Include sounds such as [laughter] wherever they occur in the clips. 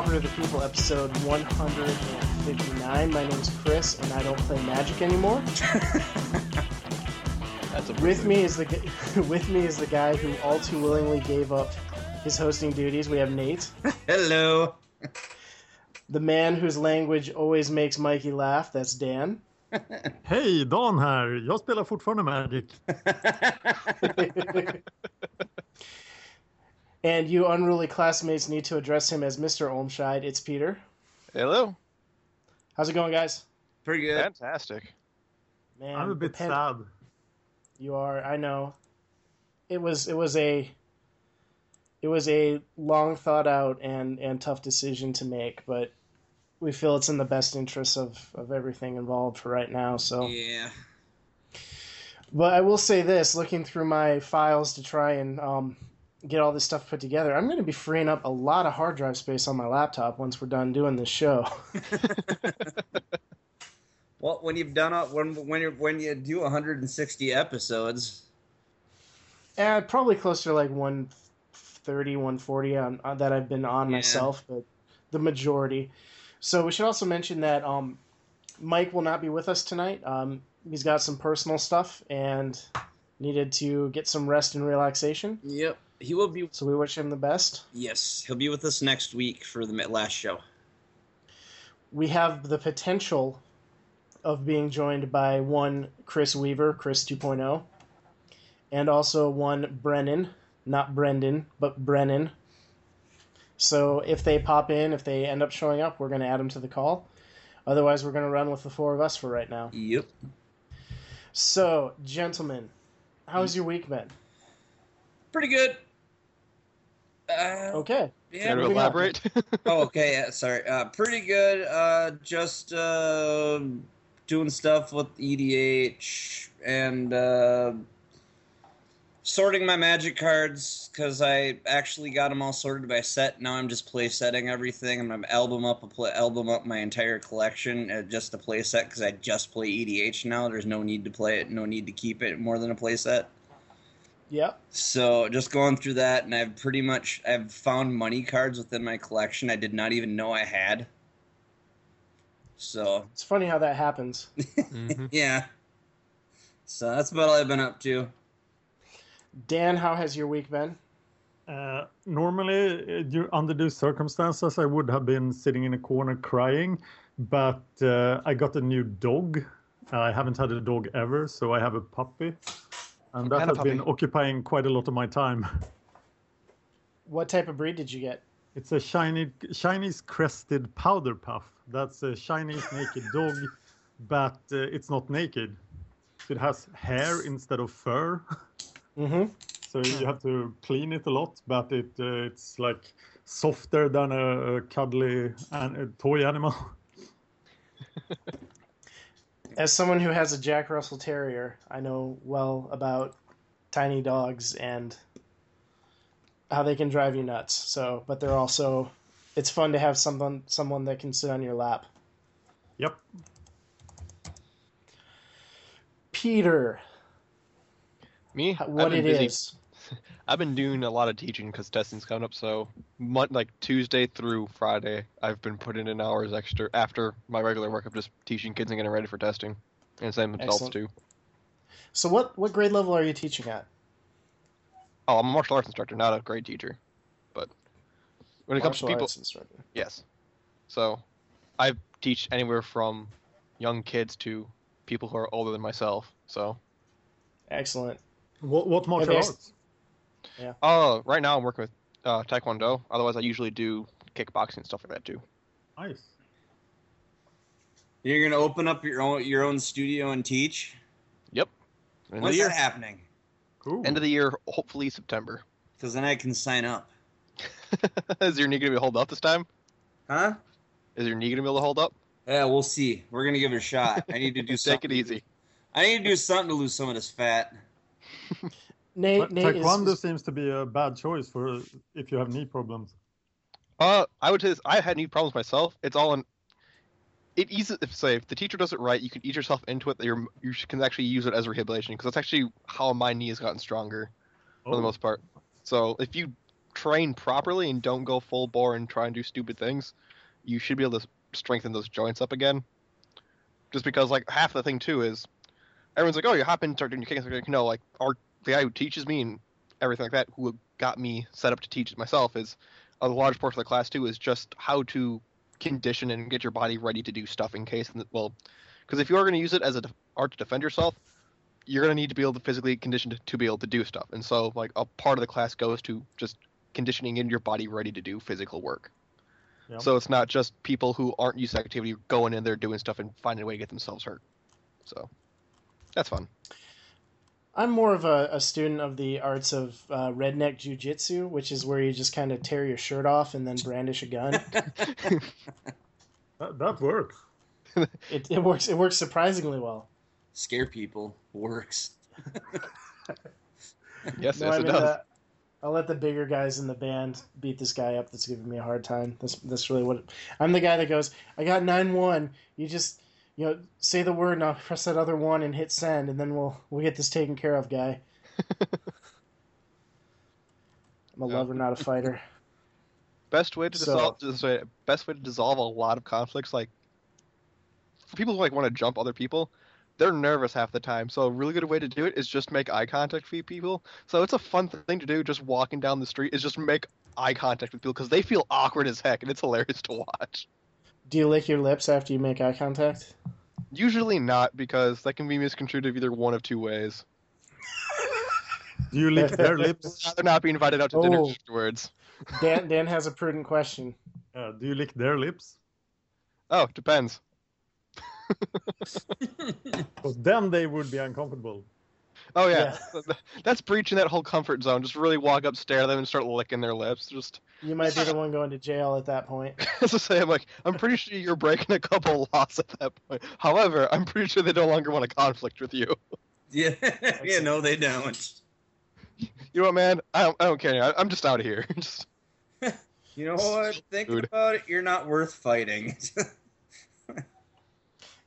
Pauper to the People, episode 159. My name's Chris, and I don't play Magic anymore. [laughs] That's a With me is the [laughs] with me is the guy who all too willingly gave up his hosting duties. We have Nate, [laughs] Hello. the man whose language always makes Mikey laugh. That's Dan. Hej, Dan här. Jag spelar fortfarande Magic. And you unruly classmates need to address him as Mr. Olmscheid. It's Peter. Hello. How's it going, guys? Pretty good. Fantastic. Man, I'm a the bit pen- sad. You are. I know. It was. It was a. It was a long thought out and and tough decision to make, but we feel it's in the best interest of of everything involved for right now. So, Yeah. but I will say this: looking through my files to try and um, get all this stuff put together, I'm going to be freeing up a lot of hard drive space on my laptop once we're done doing this show. [laughs] Well, when you've done it, when when you when you do 160 episodes, And probably closer to like 130, 140 on, on that I've been on Yeah. myself, but the majority. So we should also mention that um, Mike will not be with us tonight. Um, he's got some personal stuff and needed to get some rest and relaxation. yep, he will be. So we wish him the best. Yes, he'll be with us next week for the last show. We have the potential of being joined by one Chris Weaver, Chris 2.0, and also one Brennan, not Brendan, but Brennan. So if they pop in, if they end up showing up, we're going to add them to the call. Otherwise, we're going to run with the four of us for right now. Yep. So, gentlemen, how's mm. your week been? Pretty good. Uh, Okay. yeah. Care to elaborate? [laughs] oh, okay. Yeah, sorry. Uh, pretty good. Uh, just uh, doing stuff with EDH and uh, sorting my magic cards because I actually got them all sorted by set. Now I'm just play setting everything. I'm gonna album up a play, album up my entire collection uh, just a play set because I just play EDH now. There's no need to play it. No need to keep it more than a play set. Yep. So just going through that, and I've pretty much I've found money cards within my collection I did not even know I had. So It's funny how that happens. [laughs] Mhm. yeah, so that's about all I've been up to. Dan, how has your week been? Uh, normally, uh, under these circumstances, I would have been sitting in a corner crying, but uh, I got a new dog. I haven't had a dog ever, so I have a puppy, and that has been occupying quite a lot of my time. What type of breed did you get? It's a shiny Chinese crested powder puff. That's a Chinese naked [laughs] dog, but uh, it's not naked. It has hair instead of fur. Mm-hmm. So you have to clean it a lot, but it uh, it's like softer than a, a cuddly an, a toy animal. [laughs] As someone who has a Jack Russell Terrier, I know well about tiny dogs and how they can drive you nuts. So, but they're also it's fun to have someone someone that can sit on your lap. Yep. Peter, Me? h- I've what been it busy. is? I've been doing a lot of teaching because testing's coming up. So, mon- like Tuesday through Friday, I've been putting in hours extra after my regular work of just teaching kids and getting ready for testing, and same with adults too. So, what what grade level are you teaching at? Oh, I'm a martial arts instructor, not a grade teacher. But when it comes to people, arts instructor. yes. So, I teach anywhere from young kids to people who are older than myself. So, Excellent. What, what martial there's- arts? uh, right now I'm working with uh, Taekwondo. Otherwise, I usually do kickboxing and stuff like that too. Nice. You're gonna open up your own your own studio and teach. Yep. End When's that happening? Cool. End of the year, hopefully September. Because then I can sign up. [laughs] Is your knee gonna be hold up this time? Huh? Is your knee gonna be able to hold up? Yeah, we'll see. We're gonna give it a shot. I need to do [laughs] Take something. it easy. I need to do something to lose some of this fat. [laughs] Nate, Ta- Nate Taekwondo is- seems to be a bad choice for if you have knee problems. Uh, I would say this, I had knee problems myself. It's all in. It eases if say if the teacher does it right, you can ease yourself into it. That you're you can actually use it as rehabilitation because that's actually how my knee has gotten stronger for the Oh. most part. So if you train properly and don't go full bore and try and do stupid things, you should be able to strengthen those joints up again. Just because like half the thing too is everyone's like, oh, you hop in, start doing your kicks. Like, no, like our the guy who teaches me and everything like that, who got me set up to teach it myself, is a large portion of the class too is just how to condition and get your body ready to do stuff in case well because if you are going to use it as an art to defend yourself you're going to need to be able to physically condition to, to be able to do stuff. And so like a part of the class goes to just conditioning in your body ready to do physical work. Yep. so it's not just people who aren't used to activity going in there doing stuff and finding a way to get themselves hurt. So that's fun I'm more of a, a student of the arts of uh, redneck jujitsu, which is where you just kind of tear your shirt off and then brandish a gun. [laughs] That, that works. it, it works. It works surprisingly well. Scare people works. [laughs] yes No, yes I'm it does the- I'll let the bigger guys in the band beat this guy up. That's giving me a hard time. That's that's really what I'm the guy that goes. I got nine one. You just you know say the word and I'll press that other one and hit send, and then we'll we'll get this taken care of, guy. [laughs] I'm a Yeah. lover, not a fighter. best way to So- dissolve best way to dissolve a lot of conflicts like for people who like want to jump other people they're nervous half the time so a really good way to do it is just make eye contact with people so it's a fun thing to do just walking down the street is just make eye contact with people because they feel awkward as heck and it's hilarious to watch Do you lick your lips after you make eye contact? usually not because that can be misconstrued of either one of two ways Do you lick their [laughs] lips? they're not being invited out to dinner Oh. afterwards Dan [laughs] Dan has a prudent question. Uh, do you lick their lips? oh depends [laughs] Because then they would be uncomfortable. Oh yeah, that's breaching that whole comfort zone just really walk up stare at them and start licking their lips just You might be the [laughs] one going to jail at that point. As I say, I'm like, I'm pretty sure you're breaking a couple [laughs] laws at that point. However, I'm pretty sure they no longer want to conflict with you. [laughs] Yeah, yeah, no, they don't. You know what, man? I don't, I don't care. I, I'm just out of here. Just, You know what? Thinking Dude. about it, you're not worth fighting.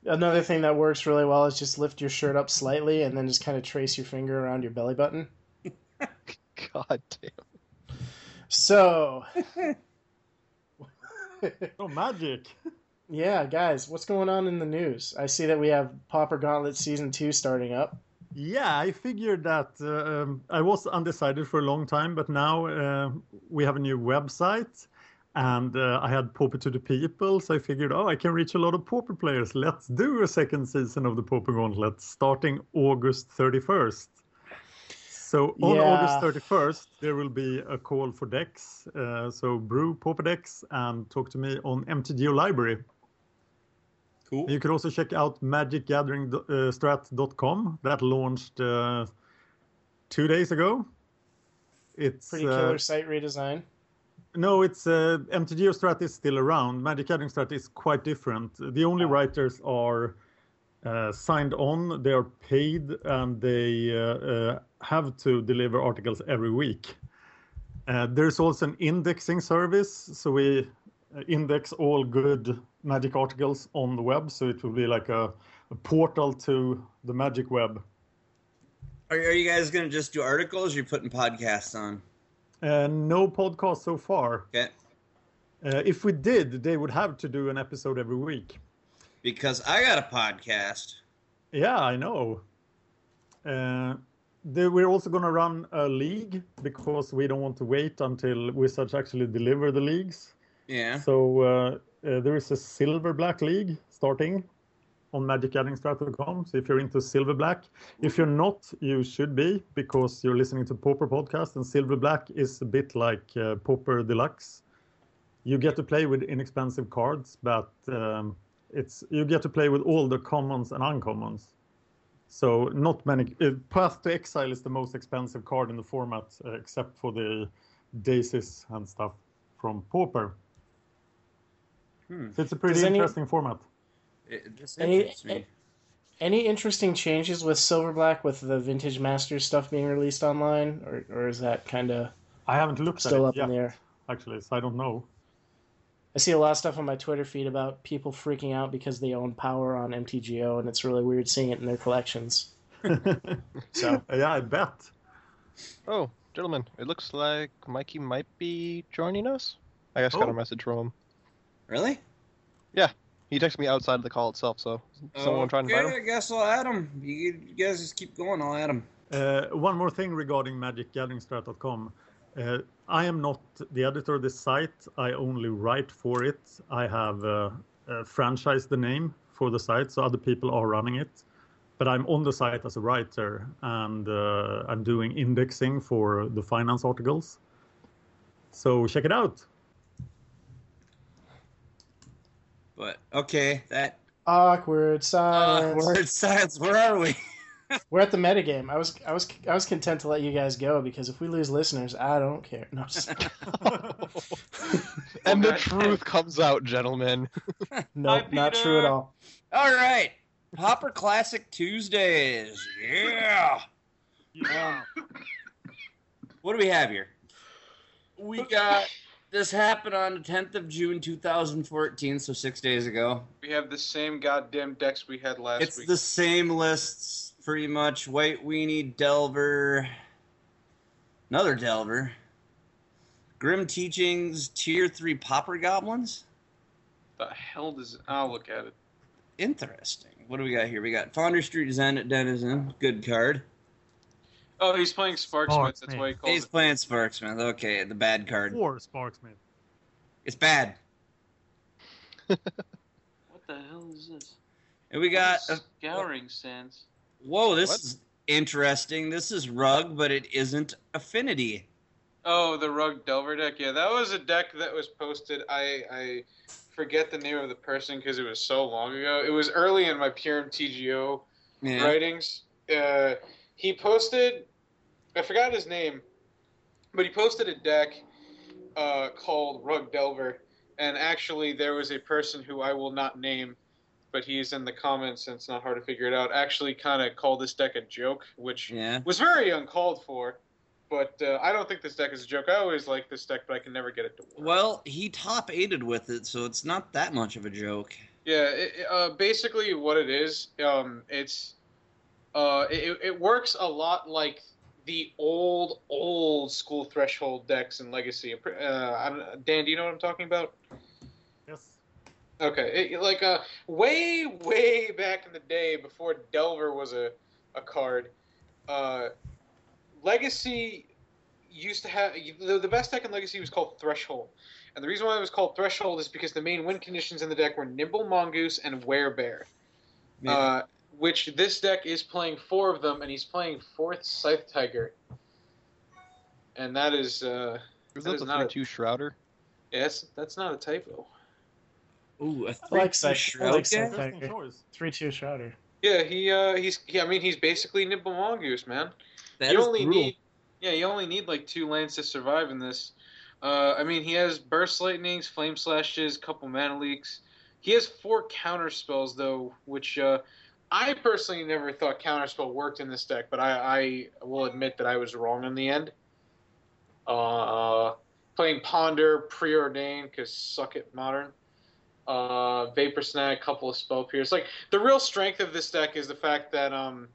Another thing that works really well is just lift your shirt up slightly and then just kind of trace your finger around your belly button. [laughs] God damn. So, [laughs] Oh, magic! yeah, guys, what's going on in the news? I see that we have Pauper Gauntlet season two starting up. Yeah, I figured that uh, um, I was undecided for a long time, but now uh, we have a new website, and uh, I had Pauper to the People, so I figured, oh, I can reach a lot of Pauper players. Let's do a second season of the Pauper Gauntlet starting August 31st. So on Yeah. August 31st, there will be a call for decks. Uh, so brew Pauper decks and talk to me on MTGO Library. cool. You can also check out magicgatheringstrat.com that launched uh, two days ago. It's Pretty uh, killer site redesign. No, it's uh, MTGO Strat is still around. Magic Gathering Strat is quite different. The only writers are uh, signed on, they are paid, and they uh, uh, have to deliver articles every week. Uh, there's also an indexing service, so we uh, index all good Magic articles on the web, so it will be like a, a portal to the Magic web. Are, are you guys gonna just do articles? Or you putting podcasts on? Uh, no podcast so far. Okay, Uh, if we did, they would have to do an episode every week. because I got a podcast. Yeah, I know. Uh, the, we're also going to run a league because we don't want to wait until Wizards actually deliver the leagues. Yeah. So uh, uh, there is a Silver Black League starting on magicgatheringstrat.com. So if you're into Silver Black, if you're not, you should be because you're listening to Pauper podcast, and Silver Black is a bit like uh, Pauper Deluxe. You get to play with inexpensive cards, but um, it's you get to play with all the commons and uncommons. So not many. Uh, Path to Exile is the most expensive card in the format, uh, except for the daisies and stuff from Pauper. Hmm. So it's a pretty Does any- interesting format. It, this Any- interests me. Any interesting changes with Silver Black with the Vintage Masters stuff being released online, or, or is that kind of I haven't looked still at up it in the yet, air? actually, so I don't know. I see a lot of stuff on my Twitter feed about people freaking out because they own power on MTGO, and it's really weird seeing it in their collections. [laughs] So yeah, I bet. Oh, Gentlemen, it looks like Mikey might be joining us. I just got Oh. a message from him. Really? He texted me outside of the call itself, so someone trying to invite Okay, him? I guess I'll add him. You, you guys just keep going. I'll add him. Uh, one more thing regarding magicgatheringstrat.com. Uh, I am not the editor of this site. I only write for it. I have uh, uh, franchised the name for the site, so other people are running it. But I'm on the site as a writer, and uh, I'm doing indexing for the finance articles. So check it out. But okay, that Awkward silence. awkward silence. Where are we? [laughs] We're at the metagame. I was I was I was content to let you guys go because if we lose listeners, I don't care. No, [laughs] [laughs] and the truth comes out, gentlemen. nope, not true at all. All right, Pauper Classic Tuesdays. Yeah. Um, what do we have here? We got this happened on the 10th of June 2014, so six days ago. We have the same goddamn decks we had last It's week. It's the same lists, pretty much. White Weenie, Delver, another Delver, Grim Teachings, Tier 3 Pauper Goblins. the hell does I'll look at it. Interesting. What do we got here? We got Founder Street Zen Denizen. Good card. Oh, he's playing Sparksmith. That's why he calls He's it. playing Sparksmith. Okay, the bad card. Or Sparksmith. It's bad. [laughs] What the hell is this? And we got. a, scouring sense. whoa, this What? is interesting. This is Rug, but it isn't Affinity. Oh, the Rug Delver deck. Yeah, that was a deck that was posted. I I forget the name of the person because it was so long ago. It was early in my Pure TGO Yeah. writings. Uh, he posted, I forgot his name, but he posted a deck uh, called Rug Delver, and actually there was a person who I will not name, but he's in the comments and it's not hard to figure it out. Actually, kind of called this deck a joke, which Yeah. was very uncalled for. But uh, I don't think this deck is a joke. I always like this deck, but I can never get it to work. Well, he top eighted with it, so it's not that much of a joke. Yeah, it, uh, basically what it is, um, it's uh, it, it works a lot like the old old school threshold decks in Legacy. Uh, Dan, do you know what I'm talking about? Yes. Okay, it, like uh, way way back in the day before Delver was a a card, uh, Legacy used to have the, the best deck in Legacy was called Threshold, and the reason why it was called Threshold is because the main win conditions in the deck were Nimble Mongoose and Werebear. Uh, which this deck is playing four of them, and he's playing fourth Scythe Tiger, and that is uh, Is That that is the not a- three two Shrouder? yeah, that's, that's not a typo. Ooh, a I three like Scythe. I Shroud like deck? Scythe. Interesting Tiger. choice. Three two Shrouder. Yeah, he uh, he's he, I mean he's basically Nimble Mongoose, man. That you is only brutal. need yeah you only need like two lands to survive in this uh, i mean he has burst lightnings flame slashes couple mana leaks he has four counter spells though which uh, i personally never thought counterspell worked in this deck but i, I will admit that i was wrong in the end. Uh, playing ponder preordained because suck it modern. Uh, vapor snag couple of spell pierce. Like the real strength of this deck is the fact that um,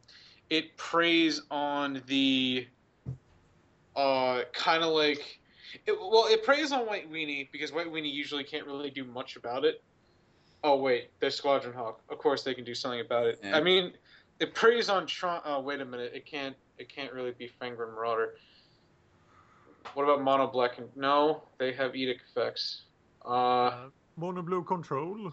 it preys on the uh, kind of like it, well it preys on white weenie because white weenie usually can't really do much about it oh wait there's squadron hawk of course they can do something about it Yeah. i mean it preys on Tron. Oh wait a minute it can't it can't really be fangren marauder what about mono black and no they have edict effects uh Uh, mono blue control.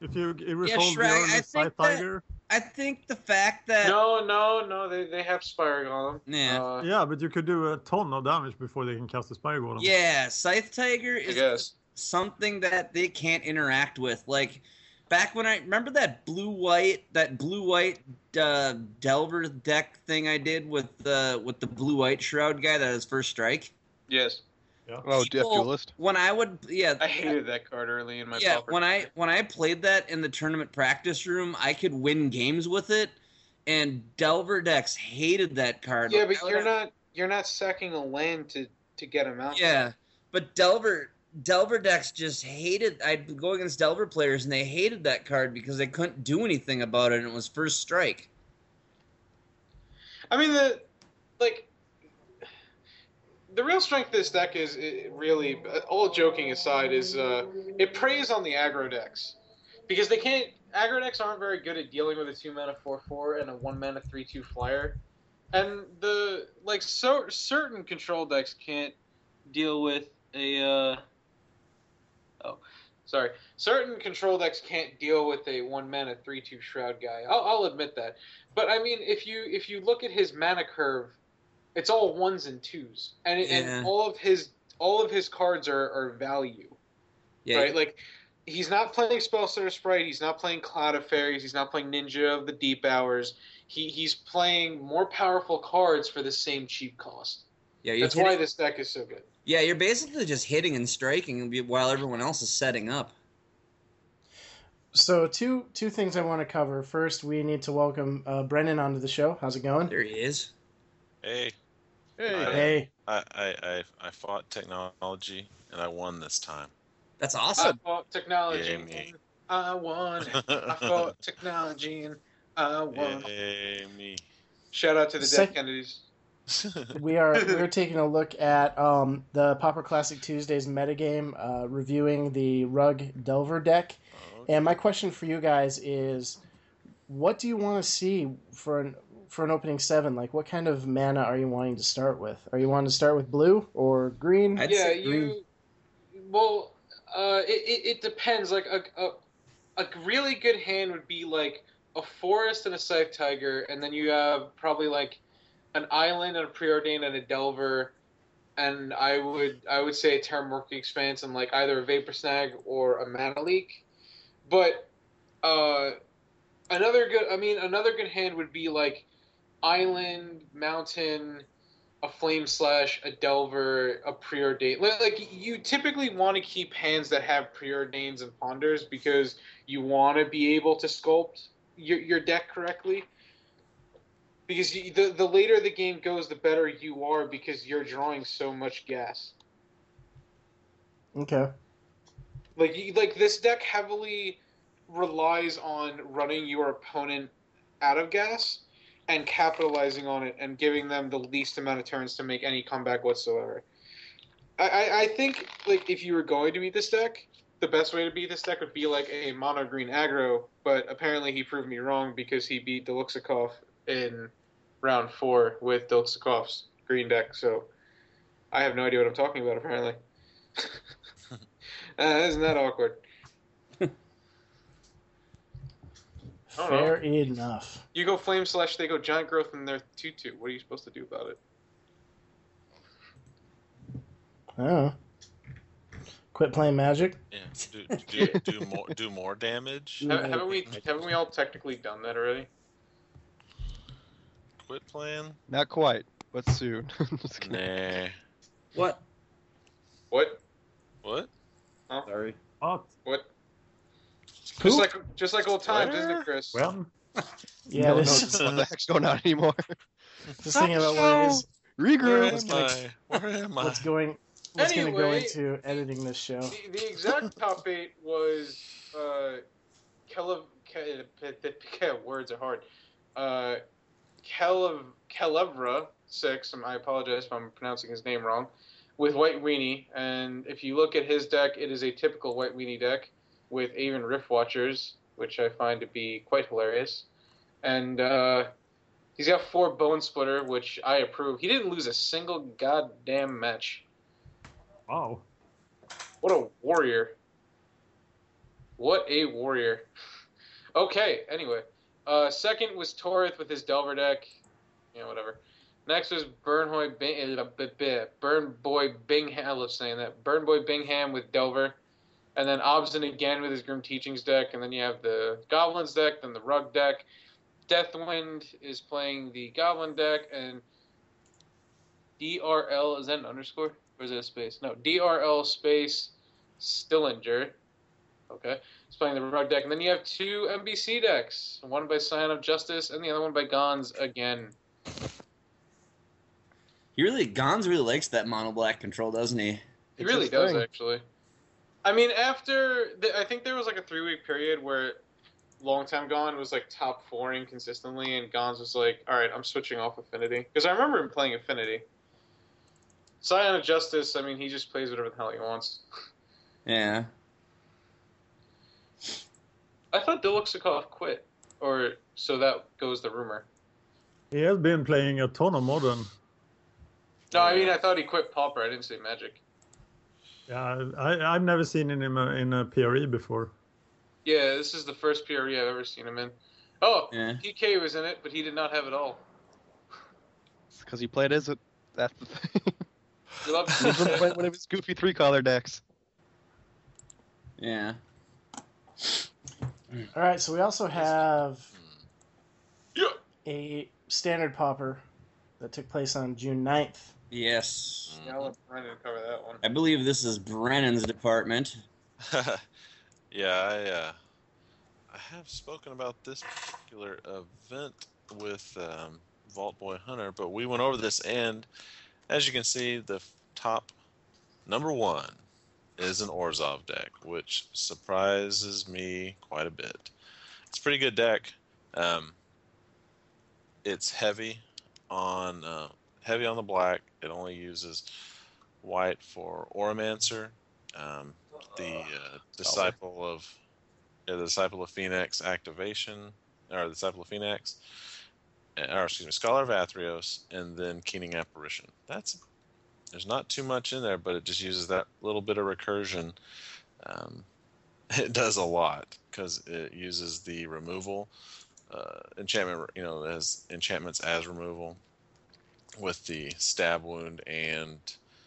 If you resolve Shrek, your I think Tiger. I think the fact that no no no they, they have spire golem Yeah. uh, Yeah, but you could do a ton of damage before they can cast the Spire Golem. yeah, Scythe Tiger i is guess something that they can't interact with. Like back when I remember that blue white that blue white uh, Delver deck thing I did with the with the blue white shroud guy that was first strike. yes Oh, Death Duelist. When I would yeah i hated that card early in my yeah when I when I played that in the tournament practice room, I could win games with it, and Delver decks hated that card. Yeah, Like, but you're have- not you're not sacking a land to to get him out. Yeah, but Delver Delver decks just hated. I'd go against Delver players, and they hated that card because they couldn't do anything about it, and it was first strike. I mean the like the real strength of this deck is really, all joking aside, is uh, it preys on the aggro decks because they can't. Aggro decks aren't very good at dealing with a two mana four four and a one mana three two flyer, and the like so certain control decks can't deal with a. Uh, oh, sorry. Certain control decks can't deal with a one mana three two shroud guy. I'll, I'll admit that, but I mean, if you if you look at his mana curve, it's all ones and twos, and Yeah. and all of his all of his cards are, are value, Yeah, right? Like he's not playing Spellstutter Sprite, he's not playing Cloud of Faeries, he's not playing Ninja of the Deep Hours. He he's playing more powerful cards for the same cheap cost. yeah. That's why this deck is so good. Yeah, you're basically just hitting and striking while everyone else is setting up. So two two things I want to cover. First, we need to welcome uh, Brennan onto the show. How's it going? There he is. Hey, Hey, Hi. Hey, I, I, I, I fought technology and I won this time. That's awesome. I fought technology. Yeah, me. and I won. [laughs] I fought technology and I won. Yay, me. Shout out to the Sec- Dead Kennedys. [laughs] we are we're taking a look at um, the Pauper Classic Tuesdays metagame, uh, reviewing the Rug Delver deck. Okay. And my question for you guys is, what do you want to see for an for an opening seven? Like, what kind of mana are you wanting to start with? Are you wanting to start with blue or green? I'd yeah, say you. Well, uh, it, it, it depends. Like a, a a really good hand would be like a forest and a scythe tiger, and then you have probably like an island and a preordained and a delver, and I would I would say a terramorphic expanse and like either a vapor snag or a mana leak, but uh, another good I mean another good hand would be like island mountain a flame slash, a delver, a preordained. Like, like you typically want to keep hands that have preordains and ponders because you want to be able to sculpt your, your deck correctly. Because you, the the later the game goes, the better you are because you're drawing so much gas. Okay. Like you, like this deck heavily relies on running your opponent out of gas and capitalizing on it and giving them the least amount of turns to make any comeback whatsoever. I, I, I think like if you were going to beat this deck, the best way to beat this deck would be like a mono green aggro, but apparently he proved me wrong because he beat Deluxikov in round four with Deluxikov's green deck, so I have no idea what I'm talking about apparently. [laughs] uh, isn't that awkward? [laughs] Fair enough. You go flame slash, they go giant growth, and they're two two. What are you supposed to do about it? Oh. Quit playing Magic. Yeah. Do, do, do more do more damage. [laughs] Yeah. Haven't we haven't we all technically done that already? Quit playing. Not quite, but soon. [laughs] Just. Nah. What? What? What? Sorry. What? What? Who? Just like just like old times, isn't it, Chris? When? [laughs] Yeah, no, no, this, what the heck's going on anymore? [laughs] just thinking about what it is, Where Regroup. am I? Where am I? what's going, what's going to go into editing this show. The, the exact top eight was uh, Kelev. Ke, words are hard. Uh, Kelev, Kelevra six. I apologize if I'm pronouncing his name wrong. With White Weenie, and if you look at his deck, it is a typical White Weenie deck with Aven Rift Watchers, which I find to be quite hilarious. And uh, he's got four Bonesplitter, which I approve. He didn't lose a single goddamn match. Wow. What a warrior. What a warrior. [laughs] Okay, anyway. Uh, second was Torith with his Delver deck. Yeah, whatever. Next was Burnboy Bing, uh, Burn Boy Bingham. I love saying that. Burn Boy Bingham with Delver. And then Obstin again with his Grim Teachings deck. And then you have the Goblins deck, then the Rug deck. Deathwind is playing the Goblin deck. And DRL, is that an underscore? Or is it a space? No, DRL space Stillinger. Okay. He's playing the Rug deck. And then you have two MBC decks. One by Scion of Justice and the other one by Gons again. He really Gons really likes that mono black control, doesn't he? He It's really does, thing. actually. I mean, after the, I think there was like a three week period where long time gone was like top fouring consistently, and Gons was like, "All right, I'm switching off Affinity," because I remember him playing Affinity. Scion of Justice. I mean, he just plays whatever the hell he wants. Yeah. I thought Deluxikov quit, or so that goes the rumor. He has been playing a ton of modern. No, I mean I thought he quit Pauper. I didn't say Magic. Yeah, I, I've never seen him in a, in a PRE before. Yeah, this is the first PRE I've ever seen him in. Oh, Yeah. PK was in it, but he did not have it all. because he played as it. That's [laughs] the thing. He loved He's been playing one of his goofy three color decks. [laughs] Yeah. All right, so we also have Yeah. a standard pauper that took place on June 9th. Yes. Yeah, I'll let Brendan cover that one. I believe this is Brennan's department. [laughs] yeah, I uh, I have spoken about this particular event with um, Vault Boy Hunter, but we went over this, and as you can see, the top number one is an Orzhov deck, which surprises me quite a bit. It's a pretty good deck. Um, it's heavy on uh, heavy on the black. It only uses white for Oromancer. Um, the uh, disciple of yeah, the disciple of Phenax activation, or the disciple of Phenax, uh, or excuse me, scholar of Athreos, and then Keening apparition. That's there's not too much in there, but it just uses that little bit of recursion. Um, [laughs] it does a lot because it uses the removal uh, enchantment. You know, it has enchantments as removal with the stab wound and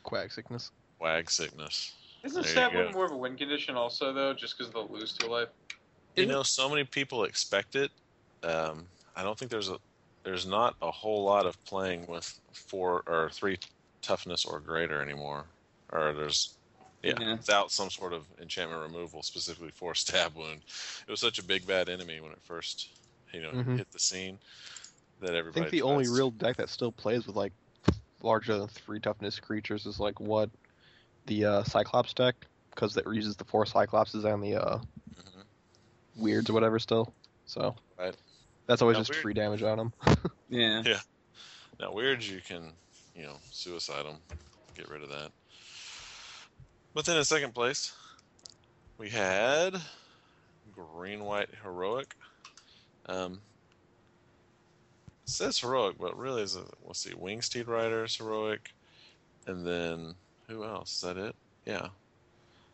Quag sickness. wag sickness. Isn't There Stab. Wound more of a win condition also though, just because they'll lose to life? You know, so many people expect it. Um, I don't think there's a there's not a whole lot of playing with four or three toughness or greater anymore. Or there's yeah, Yeah. without some sort of enchantment removal specifically for stab wound. It was such a big bad enemy when it first you know Mhm. hit the scene that everybody. I think the only real deck that still plays with like larger than three toughness creatures is like what the uh, Cyclops deck because it uses the four Cyclopses and the uh, Mhm. weirds or whatever still. So Right. that's always Now, just weird- free damage on them. [laughs] Yeah. Yeah. Now, weird, you can, you know, suicide them, get rid of that. But then in second place, we had green white heroic. Um, says heroic, but really is a we'll see, Wingsteed Riders heroic, and then who else? Is that it? Yeah,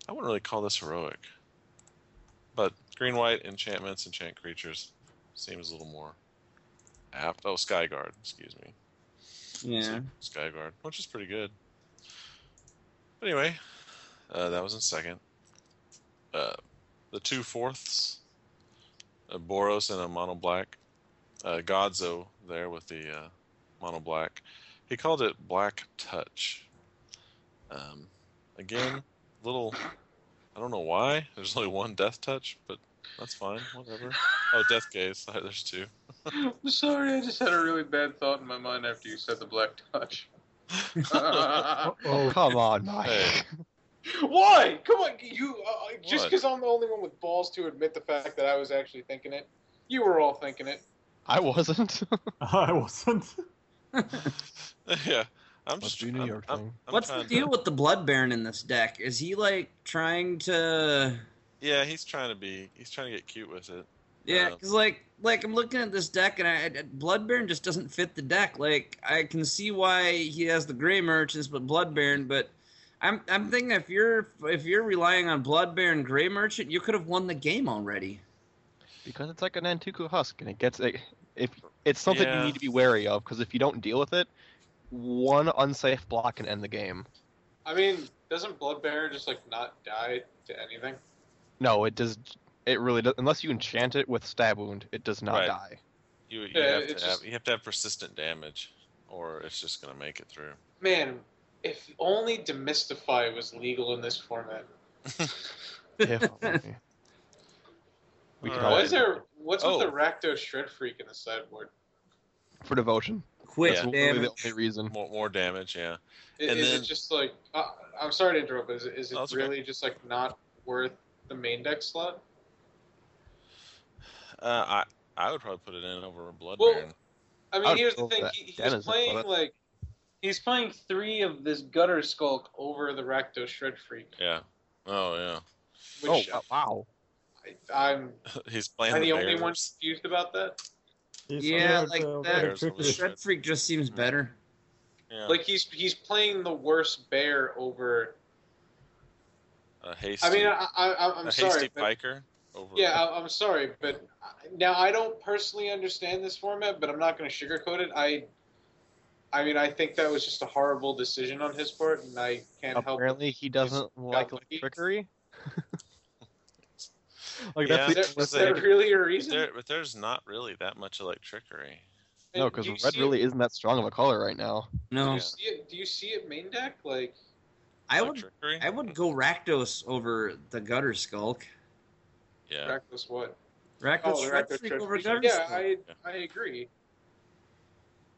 I wouldn't really call this heroic, but green white enchantments, enchant creatures seems a little more apt. Oh, Skyguard, excuse me. Yeah. Skyguard, which is pretty good. Anyway, uh, that was in second. Uh, the two fourths, uh, Boros and a mono black. Uh, Godzo there with the uh, mono black. He called it Black Touch. Um, again, little. I don't know why. There's only one Death Touch, but that's fine. Whatever. Oh, Death Gaze. [laughs] There's two. I'm sorry, I just had a really bad thought in my mind after you said the black touch. [laughs] Oh, Come on, Mike. Hey. Why? Come on, you. Uh, just because I'm the only one with balls to admit the fact that I was actually thinking it. You were all thinking it. I wasn't. [laughs] [laughs] I wasn't. yeah, I'm Must just. be a New I'm- York I'm- I'm What's the trying to- deal with the Blood Baron in this deck? Is he like trying to? Yeah, he's trying to be. He's trying to get cute with it. Yeah, Uh, because like like I'm looking at this deck and I, I- Blood Baron just doesn't fit the deck. Like I can see why he has the Gray Merchants, but Blood Baron. But I'm I'm thinking if you're if you're relying on Blood Baron Gray Merchant, you could have won the game already. Because it's like an Antuku husk, and it gets it. If it's something Yeah. you need to be wary of, because if you don't deal with it, one unsafe block can end the game. I mean, doesn't Blood Baron just like not die to anything? No, it does. It really does. Unless you enchant it with stab wound, it does not Right. die. You, you Yeah, have to it's have just- you have to have persistent damage, or it's just gonna make it through. Man, if only Demystify was legal in this format. [laughs] If only. we can Alright. Why is there? What's Oh. with the Rakdos Shred Freak in the sideboard? for devotion. Quit That's Yeah. literally damage. the only reason. More more damage, yeah. I- And Is then- it just like? Uh, I'm sorry to interrupt, but is it, is No, it it's okay. really just like not worth the main deck slot? Uh, I I would probably put it in over a Blood Well, Baron. I I mean, would here's the thing: with he, that. he was playing but- like He's playing three of this Gutter Skulk over the Rakdos Shred Freak. Yeah. Oh yeah. Which oh wow! I, I'm [laughs] He's playing am the the only one confused about that. He's Yeah, like uh, that. Bears tricky. on the Shred Freak just seems better. Yeah. Like he's he's playing the worst bear over. a hasty. I mean, I, I I'm a sorry, hasty but- piker. Over Yeah, I, I'm sorry, but now I don't personally understand this format, but I'm not going to sugarcoat it. I, I mean, I think that was just a horrible decision on his part, and I can't help. Apparently, he doesn't like, [laughs] like trickery. like Yeah. that's Is the, there, is there like- really a reason? there, but there's not really that much electrickery. no, because red see really it, isn't that strong of a color right now. No. Do No, you see it? Do you see it main deck? Like, I would I would go Rakdos over the Gutter Skulk. Yeah. Rakdos what? Rakdos Oh, the Shred Freak Shred over Freak. Gutter Yeah, Skulk. I I agree.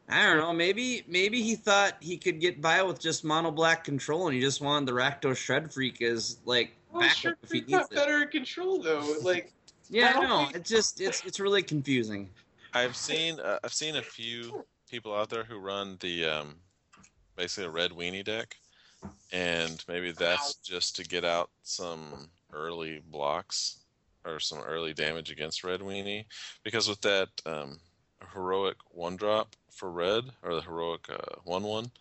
I don't know. Maybe maybe he thought he could get by with just mono black control, and he just wanted the Rakdos Shred Freak as like Well, backup sure, if he needs got it. better in control though. [laughs] Like, Yeah, How I know. he- It's just it's it's really confusing. I've seen uh, I've seen a few people out there who run the um, basically a red weenie deck, and maybe that's just to get out some early blocks or some early damage against red weenie, because with that um, heroic one drop for red or the heroic uh, one one,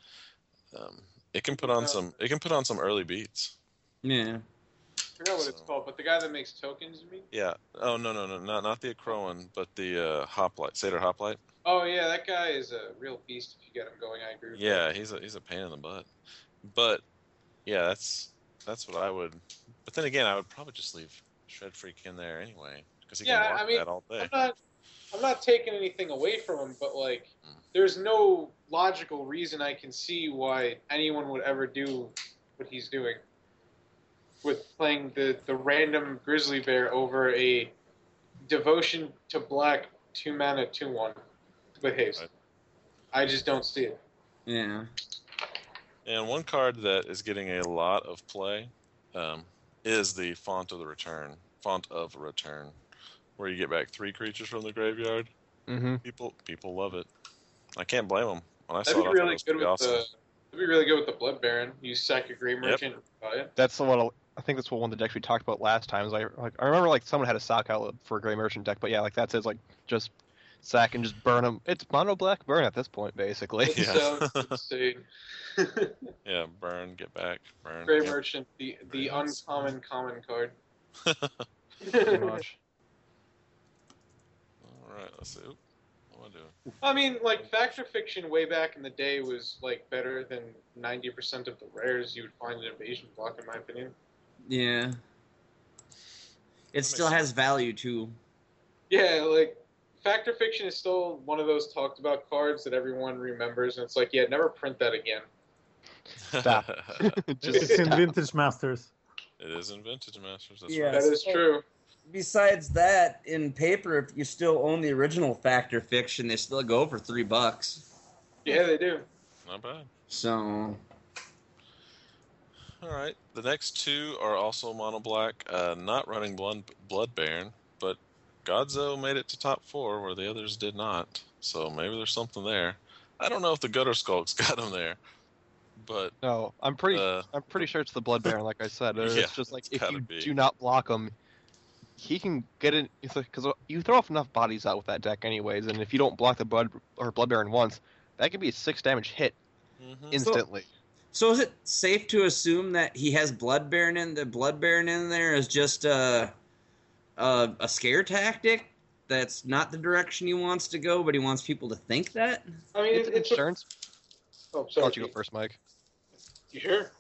um, it can put on Yeah. some it can put on some early beats. Yeah. I forgot what it's called, but the guy that makes tokens, you mean? Yeah. Oh no no no not not the Akroan, but the uh, hoplite Satyr hoplite. Oh yeah, that guy is a real beast if you get him going. I agree. With Yeah, he's a he's a pain in the butt. But yeah, that's that's what I would. But then again, I would probably just leave Shred Freak in there anyway because he Yeah, can walk I mean, that all day. I'm not I'm not taking anything away from him, but like Mm. there's no logical reason I can see why anyone would ever do what he's doing with playing the, the random grizzly bear over a devotion to black two mana two one with haste. Right. I just don't see it. Yeah. And one card that is getting a lot of play um, is the Font of the Return, Font of Return, where you get back three creatures from the graveyard. Mm-hmm. People people love it. I can't blame them. When I That'd saw be it, I it really was good with awesome. the that'd be really good with the blood baron. You sack a grey merchant and buy it. That's the one. I think that's what one of the decks we talked about last time. Is I like I remember like someone had a sac outlet for a gray merchant deck, but yeah, like that says like just sack and just burn them. It's mono black burn at this point, basically. It Yeah. sounds [laughs] insane. [laughs] Yeah, burn, get back, burn. Grey Yep. merchant, the the Very nice. uncommon common card. [laughs] Pretty much. All right, let's see. What am I doing? I mean, like fact Factor Fiction way back in the day was like better than ninety percent of the rares you would find in Invasion Block, in my opinion. Yeah. It makes still has value too. Yeah, like Fact or Fiction is still one of those talked about cards that everyone remembers, and it's like, yeah, never print that again. Stop. [laughs] just It's in. Vintage Masters. it is in Vintage Masters. That's Yeah. right. That is true. Besides that, in paper, if you still own the original Fact or Fiction, they still go for three bucks. Yeah, they do. Not bad. So All right. The next two are also mono black, uh, not running Blood, Blood Baron, but Godzo made it to top four where the others did not. So maybe there's something there. I don't know if the Gutter Skulks [laughs] got him there, but No, I'm pretty. uh, I'm pretty sure it's the blood baron. Like I said, [laughs] it's Yeah, just like it's if you be. do not block him, he can get in. It's like because you throw off enough bodies out with that deck, anyways, and if you don't block the blood or blood baron once, that could be a six damage hit mhm. instantly. So is it safe to assume that he has Blood Baron in the Blood Baron in there is just a a, a scare tactic? That's not the direction he wants to go, but he wants people to think that. I mean, it's it, an it's a, insurance. oh, I'll sorry. let you go first, Mike. You sure?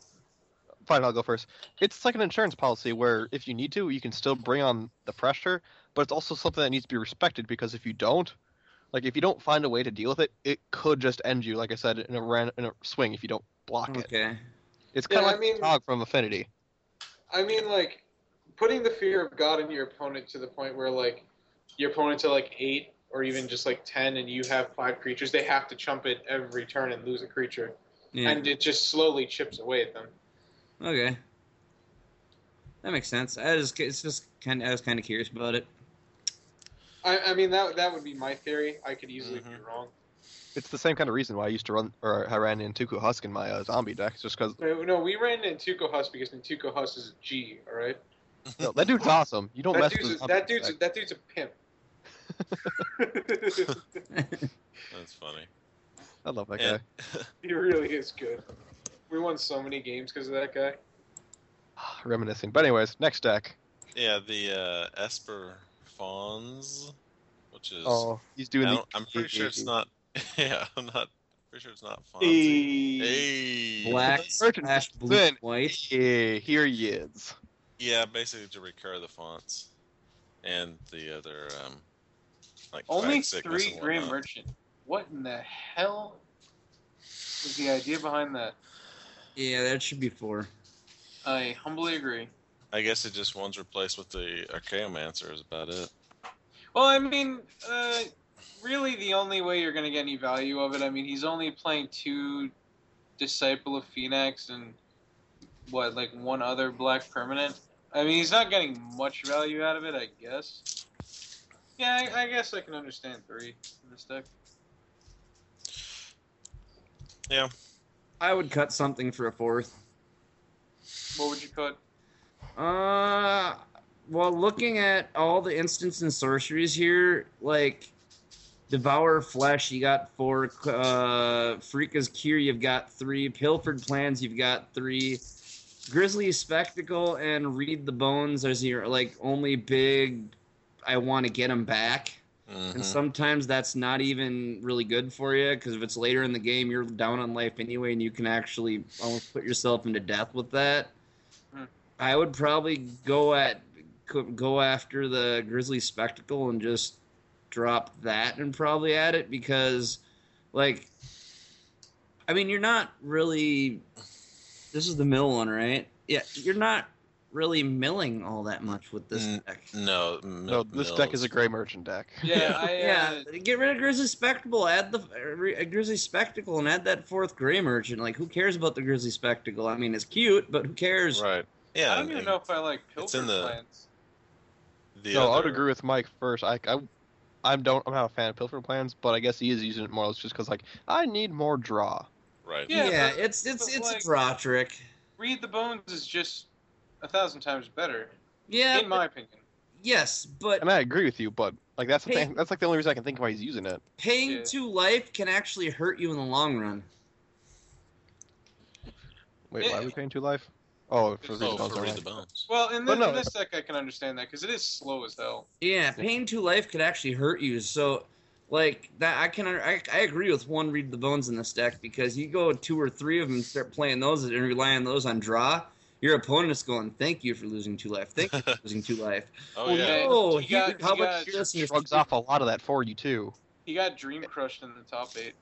Fine, I'll go first. It's like an insurance policy where if you need to, you can still bring on the pressure, but it's also something that needs to be respected because if you don't, like if you don't find a way to deal with it, it could just end you. Like I said, in a ran in a swing if you don't block it. Okay. It's kind of Yeah, I like mean- Tog from Affinity. I mean, like putting the fear of God in your opponent to the point where like your opponent's at like eight or even just like ten, and you have five creatures, they have to chump it every turn and lose a creature, Yeah. and it just slowly chips away at them. Okay. That makes sense. I just it's just kind of I was kind of curious about it. I, I mean, that that would be my theory. I could easily be Mhm. wrong. It's the same kind of reason why I used to run, or I ran in Tuku Husk in my uh, zombie deck, just because No, no, we ran Nantuko Husk because Nantuko Husk is a G, all right? [laughs] no, that dude's awesome. You don't That mess dude's, with a, that, dude's a, that dude's a pimp. [laughs] That's funny. I love that And- guy. [laughs] he really is good. We won so many games because of that guy. [sighs] Reminiscing. But anyways, next deck. yeah, the uh, Esper Fawns, which is Oh, he's doing. The, I'm pretty sure it's not. Yeah, I'm not pretty sure it's not Fonzie. Hey. Hey. Black Merchant slash blue Then- white. Yeah, here he is. Yeah, basically to recur the fonts and the other um like Only flag three and Grand. Merchant. What in the hell is the idea behind that? Yeah, that should be four. I humbly agree. I guess it just one's replaced with the Archaeomancer is about it. Well, I mean, uh, really, the only way you're going to get any value of it, I mean, he's only playing two Disciple of Phenax and what, like one other black permanent. I mean, he's not getting much value out of it, I guess. Yeah, I, I guess I can understand three in this deck. Yeah. I would cut something for a fourth. What would you cut? Uh, well, looking at all the instants and sorceries here, like Devour Flesh, you got four. Uh, Pharika's Cure, you've got three. Pilfered Plans, you've got three. Grisly Spectacle and Read the Bones are your like only big. I want to get them back. Mhm. And sometimes that's not even really good for you because if it's later in the game, you're down on life anyway, and you can actually almost put yourself into death with that. Hmm. I would probably go at go after the Grisly Spectacle and just drop that and probably add it because, like, I mean, you're not really. This is the mill one, right? Yeah, you're not really milling all that much with this Mm, deck. No, No, this deck is a gray merchant deck. Yeah, [laughs] I, uh, Yeah, get rid of Grisly Spectacle. Add the uh, Grisly Spectacle and add that fourth Gray Merchant. Like, who cares about the Grisly Spectacle? I mean, it's cute, but who cares? right. Yeah, I don't even know if I like it's Pilfered in the- Plans. The no, I would other- agree with Mike first. I, I, I don't. I'm not a fan of Pilfer plans, but I guess he is using it more or less just because like I need more draw. Right. Yeah, Yeah, but- it's it's it's like- a draw trick. Read the Bones is just a thousand times better, Yeah, in my opinion. yes, but And I agree with you, but like that's the Hey. thing. That's like the only reason I can think why he's using it. paying Yeah. two life can actually hurt you in the long run. Wait, why are we paying two life? Oh, for It's- read Oh, the bones. for read the bones. Well, in, But thi- no, in this deck, I can understand that because it is slow as hell. Yeah, pain two life could actually hurt you. So, like that, I can I, I agree with one read the bones in this deck because you go two or three of them, start playing those and rely on those on draw. Your opponent is going, "Thank you for losing two life. Thank you for [laughs] losing two life." Oh Well, yeah. yeah. Oh, he here- got- how he about got- this? Shrugs off a lot of that for you too. He got Dream Crushed in the top eight.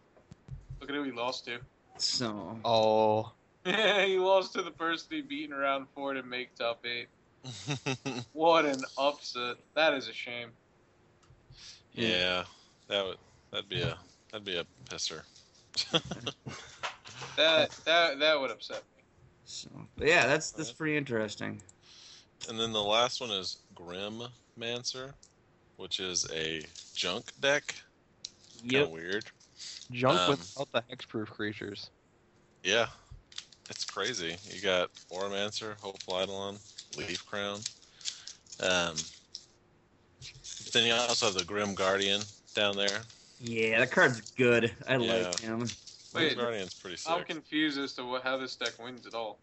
Look at who he lost to. So, Oh, [laughs] he lost to the person he beat in round four to make top eight. [laughs] What an upset! That is a shame. yeah. That would that'd be a that'd be a pisser. [laughs] That that that would upset me. so but yeah, that's that's pretty interesting. And then the last one is Grim Mancer, which is a junk deck. Kinda weird. junk Um, without the hexproof creatures. Yeah. It's crazy. You got Auramancer, Hopeful Eidolon, Leaf Crown. Um, then you also have the Grim Guardian down there. Yeah, that card's good. I Yeah. like him. Wait, Guardian's pretty sick. I'm confused as to what how this deck wins at all.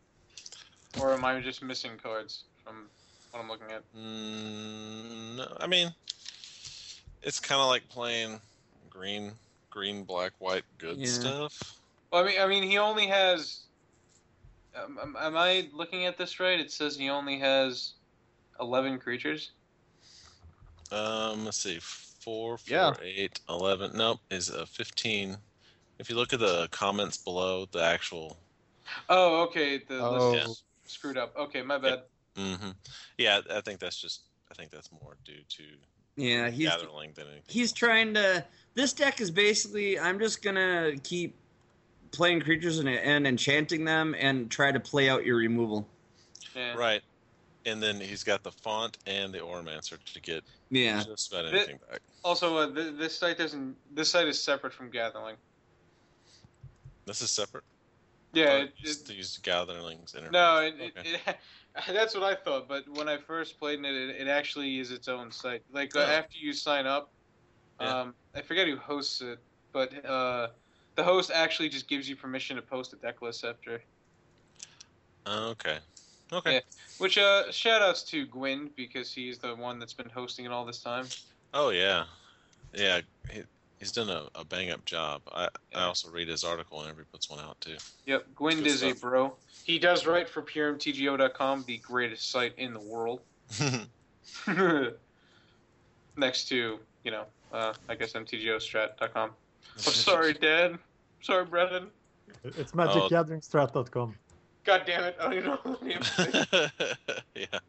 Or am I just missing cards from what I'm looking at? Mm, no, I mean, it's kind of like playing green, green, black, white, good Yeah. stuff. Well, I mean, I mean, he only has. Um, am- am I looking at this right? It says he only has eleven creatures. Um, let's see, four, four, Yeah. eight, eleven. Nope, is a fifteen. If you look at the comments below, the actual. Oh, okay. The Oh, list is screwed up. Okay, my bad. hmm Yeah, I think that's just. I think that's more due to Yeah, he's Gatherling than anything. he's trying to. This deck is basically I'm just gonna keep playing creatures and, and enchanting them and try to play out your removal. Yeah. Right. and then he's got the font and the Auramancer to get Yeah. just about Thi- anything back. Also, uh, th- this site doesn't. This site is separate from Gatherling. This is separate. Yeah, Or it, just it, use Gatherling's interface. no, it, Okay. it, [laughs] that's what I thought. But when I first played in it, it, actually is its own site. Like uh, Oh. after you sign up, Yeah. um, I forget who hosts it, but uh, the host actually just gives you permission to post a deck list after. okay. Okay. Yeah. Which uh, shout outs to Gwyn because he's the one that's been hosting it all this time. Oh yeah, yeah. He, he's done a, a bang up job. I, I also read his article whenever he puts one out too. Yep, Gwyn Good is stuff. bro. He does write for PureMTGO.com, the greatest site in the world. [laughs] [laughs] Next to, you know, uh, I guess MTGOstrat.com. I'm sorry, [laughs] Dad. Sorry, Brendan. It's Oh. magicgatheringstrat.com. God damn it. I don't even know the name. of it. yeah.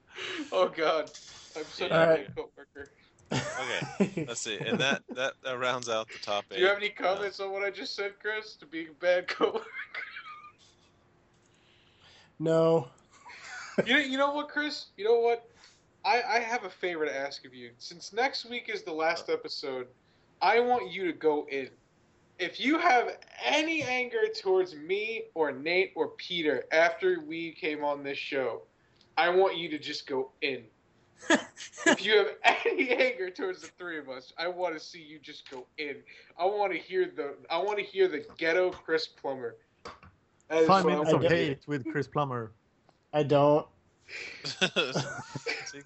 Oh, God. I'm such All a right. bad coworker. Okay, [laughs] Let's see, and that that, that rounds out the top eight. Do you have any uh, comments on what I just said, Chris? To being a bad [laughs] coworker? no. you, know, you know what, Chris? You know what? I, I have a favor to ask of you. Since next week is the last uh-huh. episode, I want you to go in. If you have any anger towards me or Nate or Peter after we came on this show, I want you to just go in. If you have [laughs] any anger towards the three of us, I want to see you just go in. I want to hear the I want to hear the ghetto Chris Plummer. That is Five what I minutes of want to hear. hate with Chris Plummer. I don't. [laughs]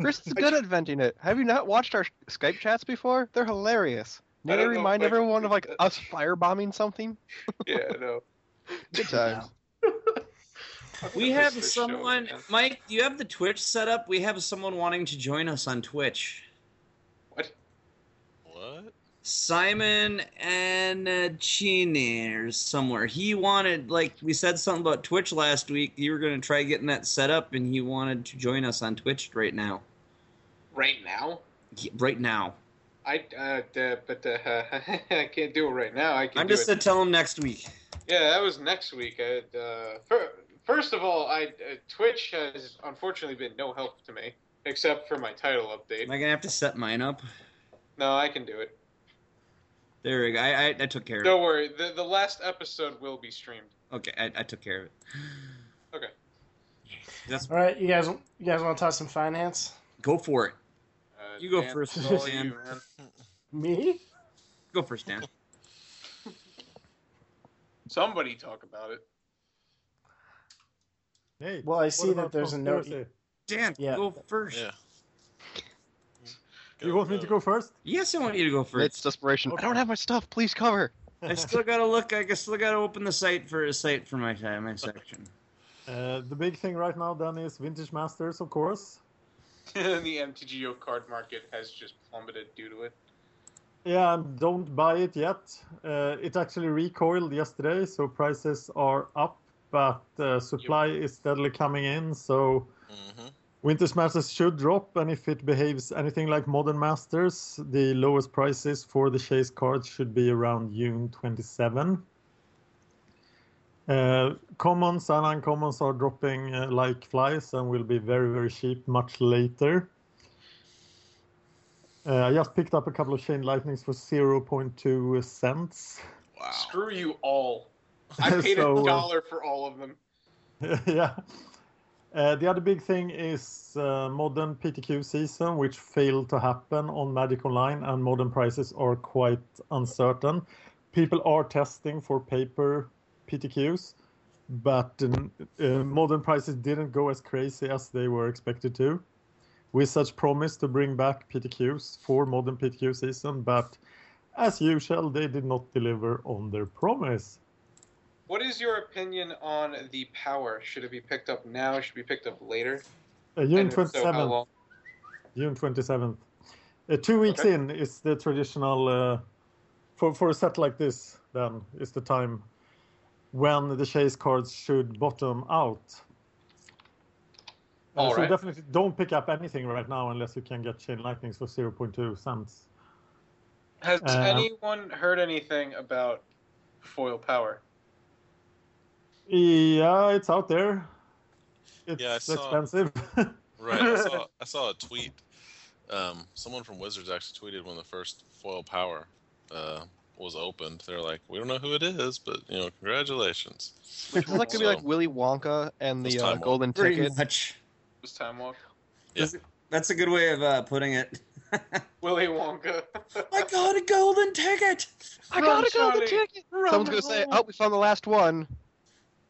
Chris is good at venting it. Have you not watched our Skype chats before? They're hilarious. I Need to remind if I can everyone of like [laughs] us firebombing something? Yeah, no. Good times. We have this show, someone. Mike. Do you have the Twitch set up? We have someone wanting to join us on Twitch. What? what? Simon and Chini or somewhere. He wanted, like, we said something about Twitch last week. You were going to try getting that set up, and he wanted to join us on Twitch right now. Right now? He- right now. I uh, uh but uh, [laughs] I can't do it right now. I can I'm just going to tell him next week. Yeah, that was next week. I, uh, fir- first of all, I uh, Twitch has unfortunately been no help to me except for my title update. Am I gonna have to set mine up? No, I can do it. There we go. I, I, I took care of it. Don't worry. The the last episode will be streamed. Okay, I, I took care of it. Okay. That's All right, you guys. You guys want to talk some finance? go for it. Uh, You go Dan, first, [laughs] Dan. you. Me? Go first, Dan. Somebody talk about it. Hey, Well, I see that there's a note- conspiracy? Dan, Yeah. go first. Yeah. You want me to go first? Yes, I want you to go first. It's first. desperation. I don't have my stuff. Please cover. I still gotta look. I guess still gotta open the site for a site for my my section. Uh, the big thing right now then is Vintage Masters, of course. [laughs] the MTGO card market has just plummeted due to it. Yeah, don't buy it yet. Uh, it actually recoiled yesterday, so prices are up, but uh, supply is steadily coming in. So hmm Vintage Masters should drop, and if it behaves anything like Modern Masters, the lowest prices for the chase cards should be around June 27. Uh, commons and uncommons are dropping uh, like flies and will be very, very cheap much later. Uh, I just picked up a couple of Chain Lightnings for 0.2 cents. Wow. Screw you all. [laughs] I paid So, a uh, dollar for all of them. [laughs] yeah. Uh, the other big thing is uh, modern PTQ season, which failed to happen on Magic Online, and modern prices are quite uncertain. People are testing for paper PTQs, but uh, modern prices didn't go as crazy as they were expected to. With such promise to bring back PTQs for modern PTQ season, but as usual, they did not deliver on their promise. What is your opinion on the power? Should it be picked up now? Should it be picked up later? Uh, June And if so, 27th. June 27th. Uh, two weeks Okay. in is the traditional, uh, for, for a set like this, then, is the time when the chase cards should bottom out. Uh, so right. definitely don't pick up anything right now unless you can get Chain Lightnings for 0.2 cents. Has Uh, anyone heard anything about foil power? Yeah, it's out there. It's Yeah, I saw- expensive. [laughs] Right. I saw I saw a tweet. Um, someone from Wizards actually tweeted when the first foil power uh, was opened. They're like, we don't know who it is, but you know, congratulations. Which was like gonna be like Willy Wonka and the time uh, golden Pretty ticket. much. Was time walk. Yeah. That's, that's a good way of uh, putting it. [laughs] Willy Wonka. I got a golden ticket. I Run, got a golden Johnny. ticket. Someone's gonna say, "Oh, we found the last one."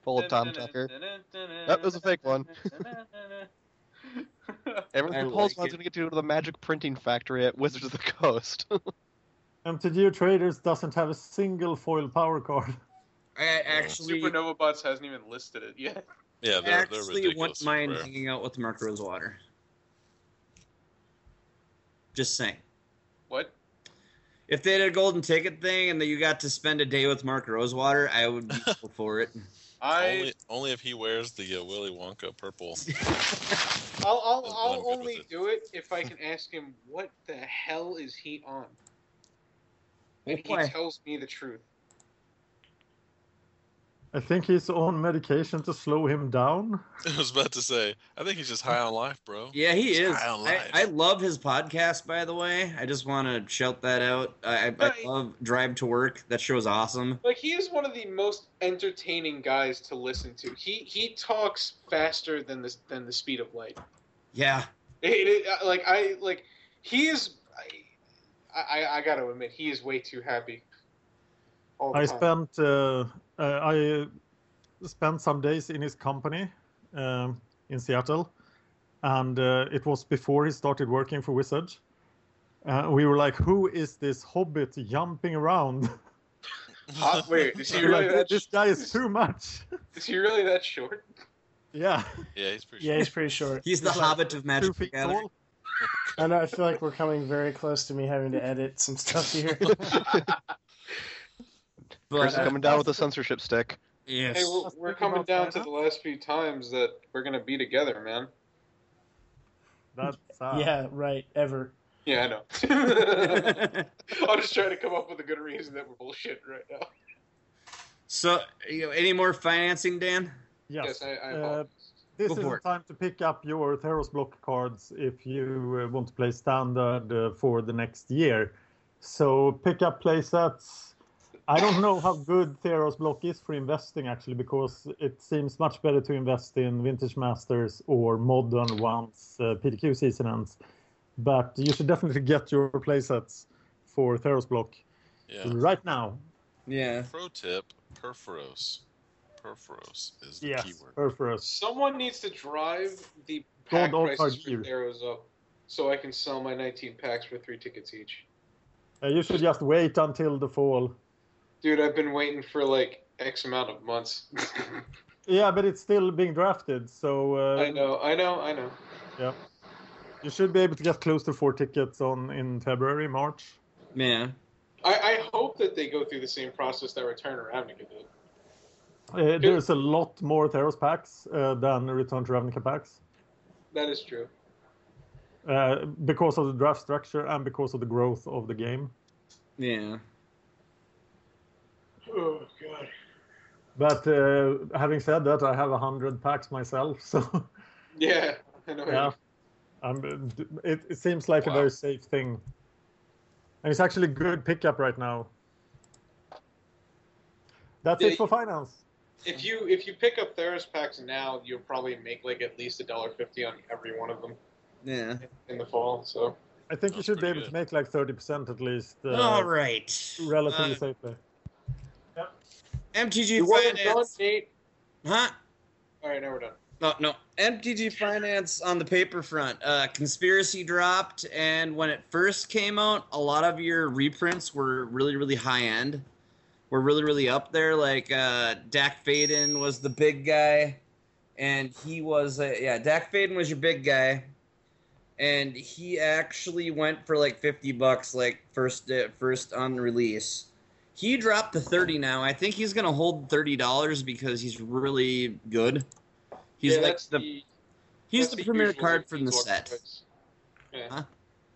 Full of Tom Tucker. That was a fake one. [laughs] Everyone I pulls like one's gonna get to go to the magic printing factory at Wizards of the Coast. [laughs] MTG Traders doesn't have a single foil power card. I actually, Supernova Bots hasn't even listed it yet. Yeah, they're, they're actually ridiculous. wouldn't mind rare. hanging out with Mark Rosewater. Just saying. What? If they did a golden ticket thing and that you got to spend a day with Mark Rosewater, I would be [laughs] for it. I Only, only if he wears the uh, Willy Wonka purple. [laughs] I'll I'll, I'll what I'm good only it. do it if I can ask him what the hell is he on, and he tells me the truth. I think he's on medication to slow him down. [laughs] I was about to say, I think he's just high on life, bro. Yeah, he He's is. high on I, life. I love his podcast, by the way. I just want to shout that out. I, I, I love Drive to Work. That show is awesome. Like he is one of the most entertaining guys to listen to. He he talks faster than the than the speed of light. Yeah. It, it, uh, like I like he is. I, I I gotta admit he is way too happy. All the I time. spent uh, I spent some days in his company um, in Seattle, and uh, it was before he started working for Wizards. Uh, we were like, "Who is this hobbit jumping around?" [laughs] Uh, wait, is he [laughs] really like, that? this sh- guy is too much. [laughs] Is he really that short? yeah, Yeah, he's pretty Yeah, sure. he's pretty short. He's the like Hobbit of Magic the feet Gathering. I know. I feel like we're coming very close to me having to edit some stuff here. Chris is uh, coming down with a censorship stick. yes. Hey, we're, we're coming down to the last few times that we're gonna be together, man. That's sad. yeah, right. Ever. Yeah, I know. [laughs] [laughs] I'm just trying to come up with a good reason that we're bullshit right now. so, you know, any more financing, Dan? Yes. Yes, I, I Uh. This Go is the time to pick up your Theros block cards if you uh, want to play standard uh, for the next year. So pick up playsets. I don't know how good Theros block is for investing actually, because it seems much better to invest in Vintage Masters or Modern once uh, PTQ season ends. But you should definitely get your playsets for Theros block Yeah. right now. Yeah. Pro tip: Purphoros. Purphoros is the Yes, keyword. Purphoros. Someone needs to drive the God pack of prices for Argir. arrows up so I can sell my 19 packs for three tickets each. Uh, you should just wait until the fall. Dude, I've been waiting for like X amount of months. [laughs] Yeah, but it's still being drafted, so uh, I know, I know, I know. Yeah. You should be able to get close to four tickets on in February, March. Yeah. I, I hope that they go through the same process that Return to Ravnica did. Uh, there's a lot more Theros packs uh, than Return to Ravnica packs That is true. uh, because of the draft structure and because of the growth of the game. Yeah. Oh god. But uh, having said that, I have a hundred packs myself, [laughs] so Yeah, I know. yeah, um, it, it seems like a very safe thing, and it's actually good pickup right now. That's Yeah, it for finance. If you if you pick up Theros packs now, you'll probably make like at least a dollar fifty on every one of them Yeah. in the fall. So I think you should be pretty able to make like thirty percent at least. Uh, All right. relatively Uh, safely. MTG you wasn't done, Finance. Huh? All right, now we're done. No, no. MTG Finance on the paper front. Uh, Conspiracy dropped, and when it first came out, a lot of your reprints were really, really high end. Were really, really up there. Like uh, Dack Fayden was the big guy, and he was uh, yeah. Dack Fayden was your big guy, and he actually went for like fifty bucks, like first uh, first on release. He dropped to thirty now. I think he's gonna hold thirty dollars because he's really good. He's yeah, like the, the he's that's the premier card from the set. price. Yeah. Huh?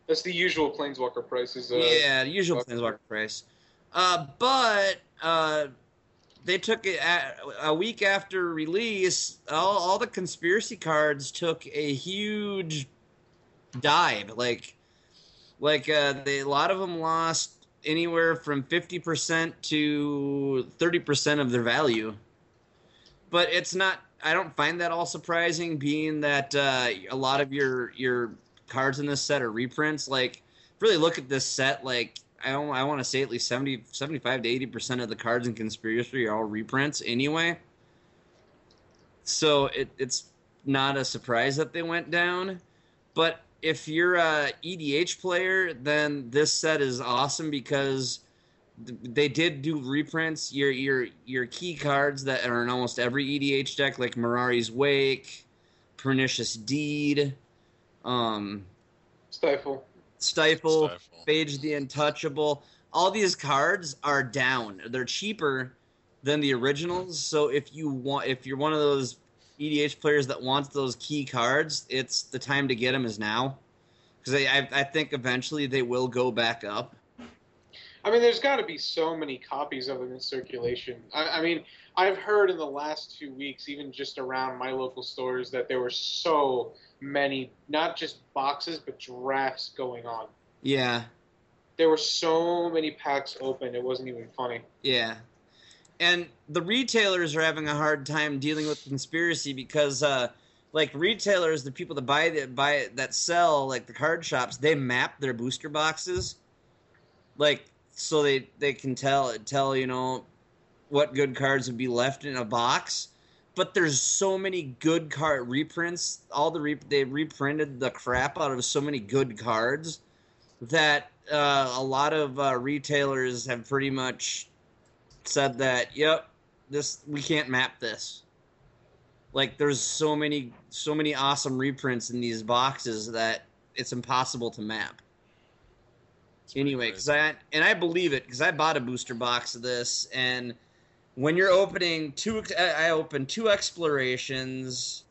That's the usual Planeswalker price. Is uh, yeah, the usual Walker. Planeswalker price. Uh, but uh, they took it at, a week after release. All all the conspiracy cards took a huge dive. Like like uh, they, a lot of them lost anywhere from fifty percent to thirty percent of their value. But it's not. I don't find that all surprising, being that uh, a lot of your your cards in this set are reprints. Like, really look at this set. Like, I I want to say at least 70, 75 to eighty percent of the cards in conspiracy are all reprints anyway. So it, it's not a surprise that they went down. But if you're a EDH player, then this set is awesome because they did do reprints. Your your your key cards that are in almost every EDH deck, like Mirari's Wake, Pernicious Deed, um, Stifle. Stifle, Stifle. Phage the Untouchable. All these cards are down. They're cheaper than the originals. So if you want, if you're one of those EDH players that wants those key cards, it's the time to get them is now, because I, I I think eventually they will go back up. I mean, there's got to be so many copies of them in circulation. I, I mean, I've heard in the last two weeks, even just around my local stores, that there were so many, not just boxes, but drafts going on. Yeah, There were so many packs open, it wasn't even funny. yeah. And the retailers are having a hard time dealing with conspiracy because, uh, like retailers, the people that buy that buy that sell like the card shops, they map their booster boxes, like so they they can tell tell you know what good cards would be left in a box. But there's so many good card reprints. All the re- they reprinted the crap out of so many good cards that uh, a lot of uh, retailers have pretty much said that yep this we can't map this. Like there's so many so many awesome reprints in these boxes that it's impossible to map. Anyway because i and i believe it because i bought a booster box of this and when you're opening two i I opened two explorations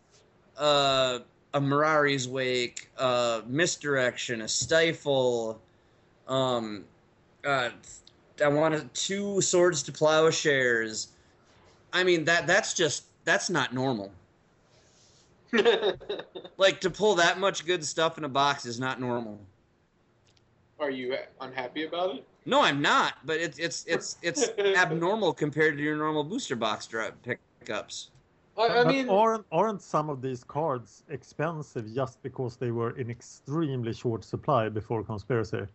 uh a mirari's wake uh misdirection a stifle um uh I wanted two swords to plowshares. I mean that that's just that's not normal. [laughs] Like to pull that much good stuff in a box is not normal. Are you unhappy about it? No, I'm not, but it's it's it's it's [laughs] abnormal compared to your normal booster box drop pickups. I, I But mean, aren't aren't some of these cards expensive just because they were in extremely short supply before conspiracy?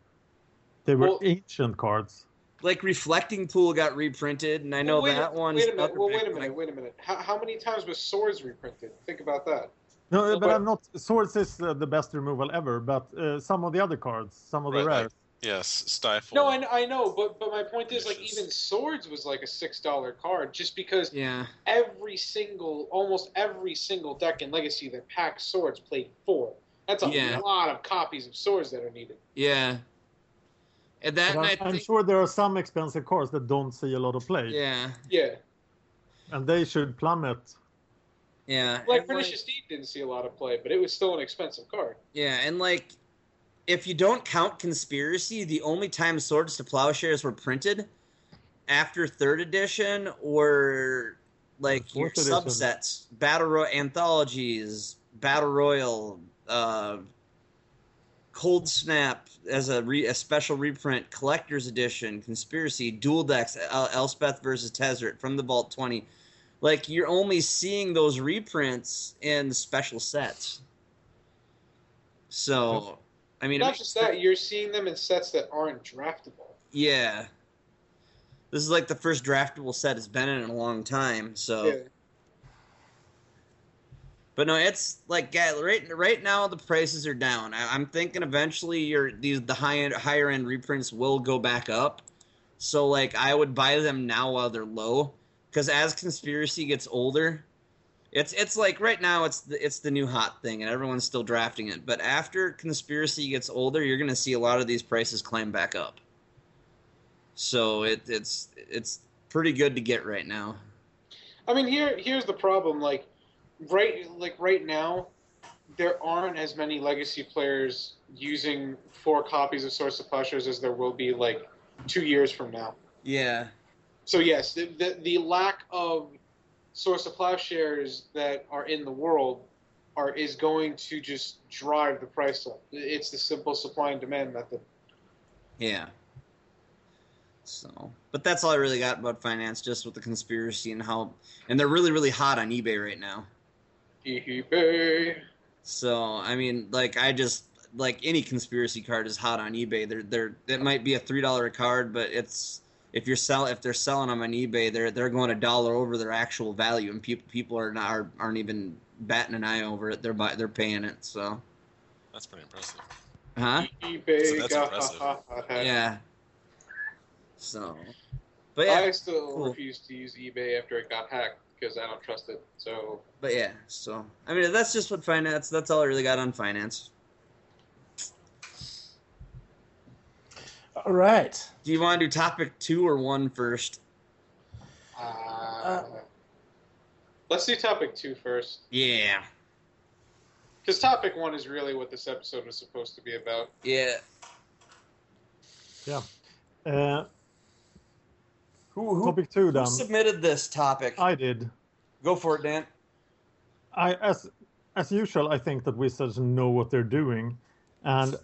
They were Well- ancient cards. Like reflecting pool got reprinted, and I know wait, that one. Wait a minute. Well, wait a minute. Wait a minute. How, how many times was swords reprinted? Think about that. No, Well, but but- I'm not. Swords is uh, the best removal ever, but uh, some of the other cards, some of the Right, like- Yes, Stifle. No, I, I know, but but my point is like even swords was like a six dollar card just because Yeah, every single almost every single deck in Legacy that packs swords played four. That's a Yeah. lot of copies of swords that are needed. yeah. And that, But and I I'm, I'm think, sure there are some expensive cards that don't see a lot of play, yeah, Yeah, and they should plummet. yeah. like And, Pernicious Deed didn't see a lot of play, but it was still an expensive card. Yeah, and like, if you don't count conspiracy, the only time Swords to Plowshares were printed after third edition or like your edition. subsets, battle royal anthologies, battle royal, uh, cold snap as a, re- a special reprint, collector's edition, conspiracy, dual decks, El- Elspeth versus Tezzeret from the Vault Twenty. Like you're only seeing those reprints in special sets. So, I mean, Not just that, you're seeing them in sets that aren't draftable. yeah. This is like the first draftable set it's been in in a long time. So, Yeah. But no, it's like right right now the prices are down. I, I'm thinking eventually your these the high end higher end reprints will go back up. So like I would buy them now while they're low, because as conspiracy gets older, it's it's like right now it's the, it's the new hot thing and everyone's still drafting it. But after conspiracy gets older, you're gonna see a lot of these prices climb back up. So it it's it's pretty good to get right now. I mean, here here's the problem. Like, right like right now, there aren't as many legacy players using four copies of Swords to Plowshares as there will be like two years from now. Yeah. So yes, the, the the lack of swords to plowshares that are in the world are is going to just drive the price up. It's the simple supply and demand method. Yeah. So, but that's all I really got about finance, just with the conspiracy and how, and they're really, really hot on eBay right now. eBay. So, I mean, like, I just like any conspiracy card is hot on eBay. They're they're it might be a three dollar card, but it's if you're sell if they're selling them on eBay, they're they're going a dollar over their actual value, and people people are not are, aren't even batting an eye over it. They're buy, they're paying it. So, That's pretty impressive. huh? eBay. So that's impressive. Yeah. So, but yeah, I still cool. refuse to use eBay after it got hacked because I don't trust it. So but yeah. So, I mean, that's just what finance. That's all I really got on finance. All right. Do you want to do topic two or one first? uh, let's do topic two first. Yeah. Because topic one is really what this episode was supposed to be about. Yeah. Yeah. Uh, Who, who, topic two who submitted this topic? I did. Go for it, Dan. I as as usual, I think that Wizards know what they're doing, and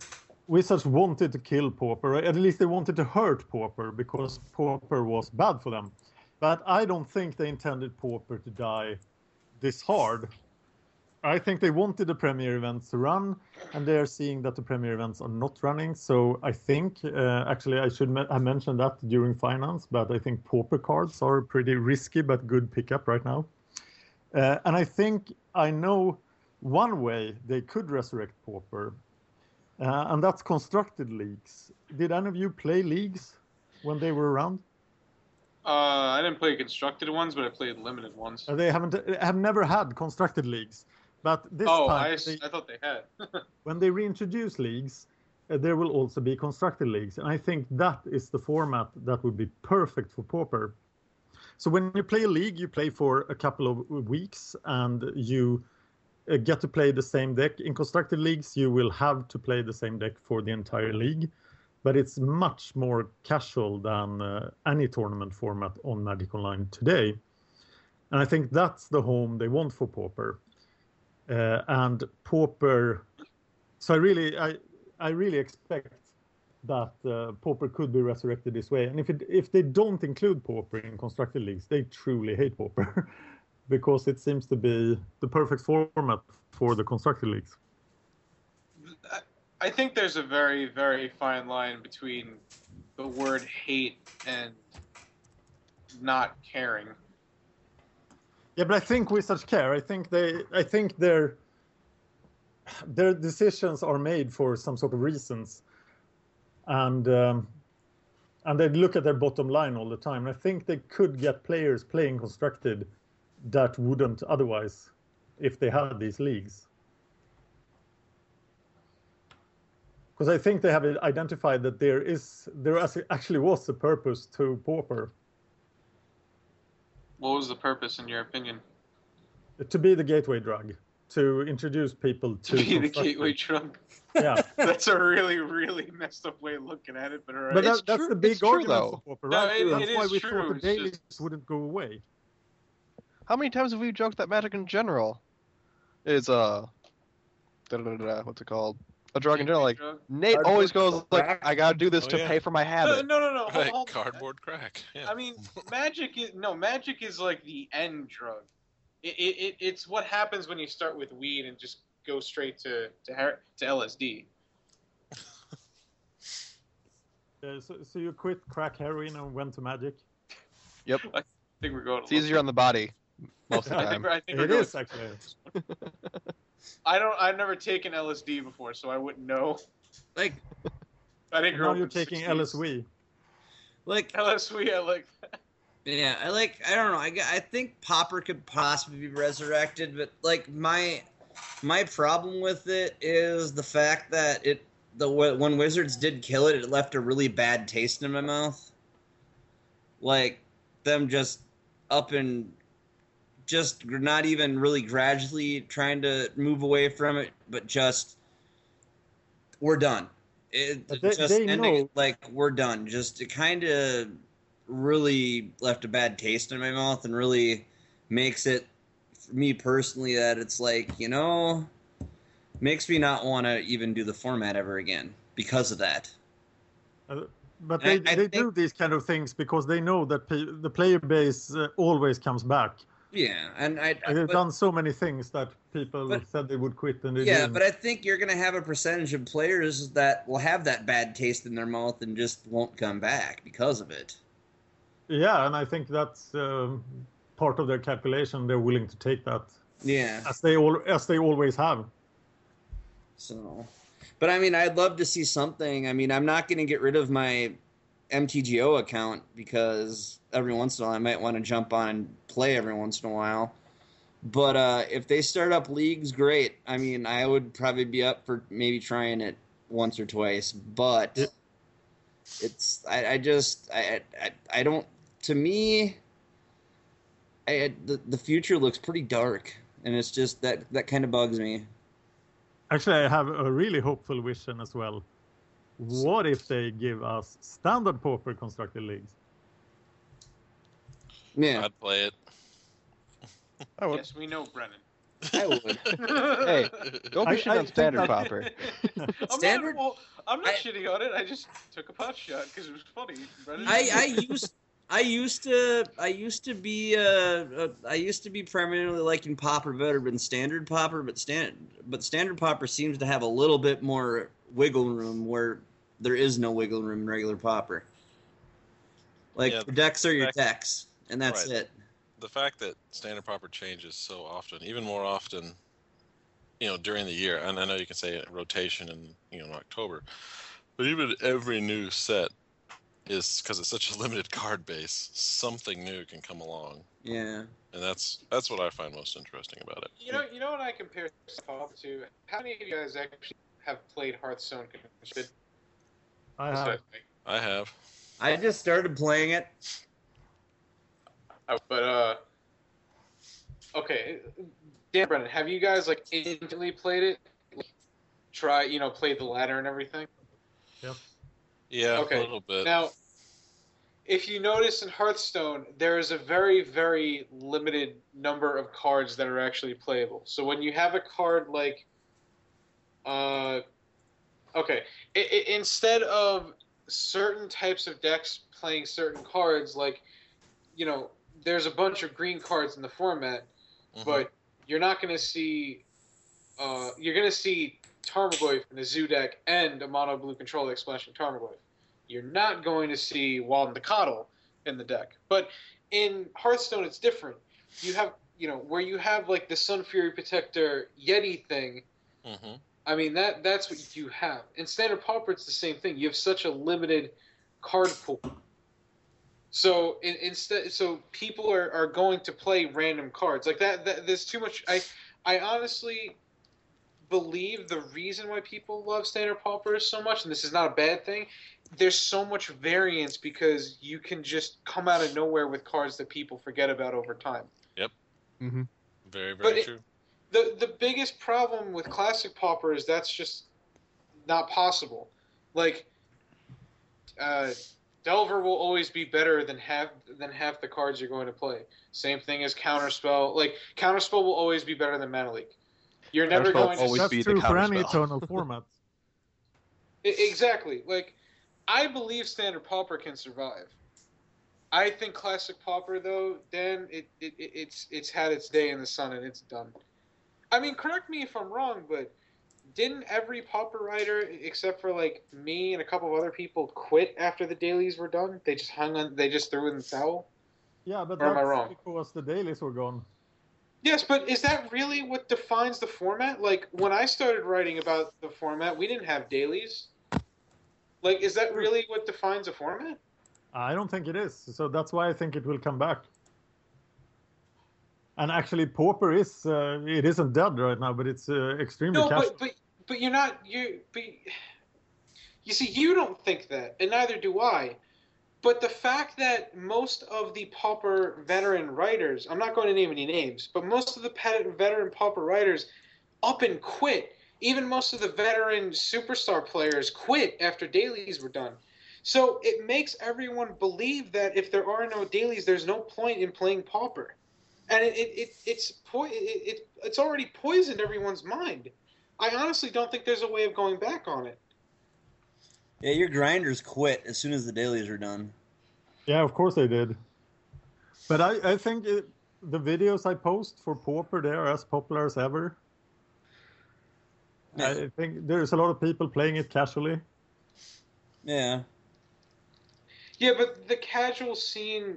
Wizards wanted to kill Pauper. At least they wanted to hurt Pauper because Pauper was bad for them. But I don't think they intended Pauper to die this hard. I think they wanted the premier events to run, and they're seeing that the premier events are not running. So I think, uh, actually, I should me- have mentioned that during finance, but I think Pauper cards are pretty risky but good pickup right now. Uh, and I think I know one way they could resurrect Pauper, uh, and that's constructed leagues. Did any of you play leagues when they were around? Uh, I didn't play constructed ones, but I played limited ones. Uh, They haven't have never had constructed leagues, but this oh, time I, they- I thought they had. [laughs] when they reintroduce leagues, uh, there will also be constructed leagues, and I think that is the format that would be perfect for Pauper. So when you play a league, you play for a couple of weeks, and you uh, get to play the same deck. In constructed leagues, you will have to play the same deck for the entire league, but it's much more casual than uh, any tournament format on Magic Online today. And I think that's the home they want for Pauper. Uh, and Pauper so I really, I, I really expect that uh, Pauper could be resurrected this way. And if it, if they don't include Pauper in constructed leagues, they truly hate Pauper, [laughs] because it seems to be the perfect format for the constructed leagues. I- I think there's a very, very fine line between the word hate and not caring. Yeah, but I think Wizards care. I think they, I think their their decisions are made for some sort of reasons, and um, and they look at their bottom line all the time. I think they could get players playing constructed that wouldn't otherwise if they had these leagues. Because I think they have identified that there is there actually was a purpose to Pauper What was the purpose, in your opinion? to be the gateway drug to introduce people To to be the constructed. gateway drug. Yeah, [laughs] That's a really, really messed up way of looking at it, but alright. but It's that, that's true- the big it's true, though. for Pauper, No, it- that's it why we true, thought the it's dailies just- wouldn't go away. How many times have we joked that magic in general is uh, da-da-da-da, what's it called? A drug in general. Like Drug? Nate Cardboard always goes like. I gotta do this Oh, to yeah. pay for my habit. no, no, no. Hold, Right, hold- cardboard crack. Yeah. I mean, magic is no magic is like the end drug. It, it, it it's what happens when you start with weed and just go straight to to, her- to LSD. [laughs] Uh, so, so you quit crack heroin and went to magic? Yep. I think we're going. It's easier on the body most of the [laughs] I think time. we're, I think we're It going. is actually. [laughs] I don't. I've never taken LSD before, so I wouldn't know. Like, I didn't grow Now up you're taking 60s. LSD. like, LSD. I like. yeah, I like. I don't know. I I think Pauper could possibly be resurrected, but like my my problem with it is the fact that it the when Wizards did kill it, it left a really bad taste in my mouth. Like them just up and just not even really gradually trying to move away from it, but just we're done. It, they- just they ending know- like we're done. Just it kind of really left a bad taste in my mouth and really makes it for me personally that it's like you know makes me not want to even do the format ever again because of that. Uh, but they, I- I they do these kind of things because they know that the player base uh, always comes back. Yeah, and I, I They've done so many things that people But- said they would quit and they yeah, didn't. but I think you're gonna have a percentage of players that will have that bad taste in their mouth and just won't come back because of it. Yeah, and I think that's um, part of their calculation. They're willing to take that, Yeah. as they all as they always have. So, but I mean, I'd love to see something. I mean, I'm not going to get rid of my MTGO account because every once in a while I might want to jump on and play every once in a while. But uh, if they start up leagues, great. I mean, I would probably be up for maybe trying it once or twice. But it's I, I just I, I I don't. To me, I, the the future looks pretty dark, and it's just that that kind of bugs me. Actually, I have a really hopeful vision as well. What if they give us standard pauper constructed leagues? Yeah, I'd play it. I would. Yes, we know, Brennan. I would. [laughs] Hey, Go I- be shitting I on standard that- pauper. [laughs] I'm Standard- Not, well, I'm not I- shitting on it. I just took a pot shot because it was funny. Brennan. I, I used I used to I used to be uh, uh I used to be primarily liking pauper better than standard pauper, but stand but standard pauper seems to have a little bit more wiggle room where there is no wiggle room in regular pauper. Like Yeah, the decks are your fact- decks, and that's Right. it. the fact that standard proper changes so often, even more often, you know, during the year. And I know you can say rotation in you know in October, but even every new set is because it's such a [laughs] limited card base. Something new can come along, Yeah. and that's that's what I find most interesting about it. You know, you know what I compare Pop to? How many of you guys actually have played Hearthstone? Constructed? I That's what I have. I have. I just started playing it. Uh, But uh, okay, Dan Brennan, have you guys like instantly played it? Like, try, you know, played the ladder and everything. Yep. Yeah, Okay, a little bit. Now, if you notice in Hearthstone, there is a very, very limited number of cards that are actually playable. So when you have a card like, uh, okay, i i instead of certain types of decks playing certain cards, like, you know, there's a bunch of green cards in the format, Mhm. but you're not going to see, uh, you're going to see Tarmogoyf in a zoo deck and a mono blue control deck splashing Tarmogoyf. You're not going to see Walden the Coddle in the deck. But in Hearthstone, it's different. You have, you know, where you have like the Sun Fury Protector Yeti thing. Mhm. I mean, that that's what you have. In Standard Pauper, it's the same thing. You have such a limited card pool. So in, instead, so people are, are going to play random cards like that, that. There's too much. I I honestly believe the reason why people love Standard Pauper so much, and this is not a bad thing. There's so much variance because you can just come out of nowhere with cards that people forget about over time. Yep. Mm-hmm. Very, But very it- true. The the biggest problem with classic pauper is that's just not possible. Like, uh, Delver will always be better than half than half the cards you're going to play. Same thing as counterspell. Like counterspell will always be better than mana leak. You're never going to always That's be the true for any counterspell. eternal format. [laughs] I- [laughs] exactly. Like, I believe standard pauper can survive. I think classic pauper though, Dan, it, it, it it's it's had its day in the sun and it's done. I mean, correct me if I'm wrong, but didn't every pauper writer, except for like me and a couple of other people, quit after the dailies were done? They just hung on. They just threw in the towel. Yeah, but Or am I wrong? because the dailies were gone. Yes, but is that really what defines the format? Like when I started writing about the format, we didn't have dailies. Like, is that hmm. really what defines a format? I don't think it is. So that's why I think it will come back. And actually, Pauper is uh, it isn't dead right now, but it's uh, extremely No, but but but you're not you. But you see, you don't think that, and neither do I. But the fact that most of the pauper veteran writers, I'm not going to name any names, but most of the pet- veteran pauper writers up and quit. Even most of the veteran superstar players quit after dailies were done. So it makes everyone believe that if there are no dailies, there's no point in playing Pauper, and it, it, it it's po- it, it it's already poisoned everyone's mind. I honestly don't think there's a way of going back on it. Yeah, your grinders quit as soon as the dailies are done. Yeah, of course they did. But I, I think it, the videos I post for Pauper, they are as popular as ever. Yeah. I think there's a lot of people playing it casually. Yeah. Yeah, but the casual scene.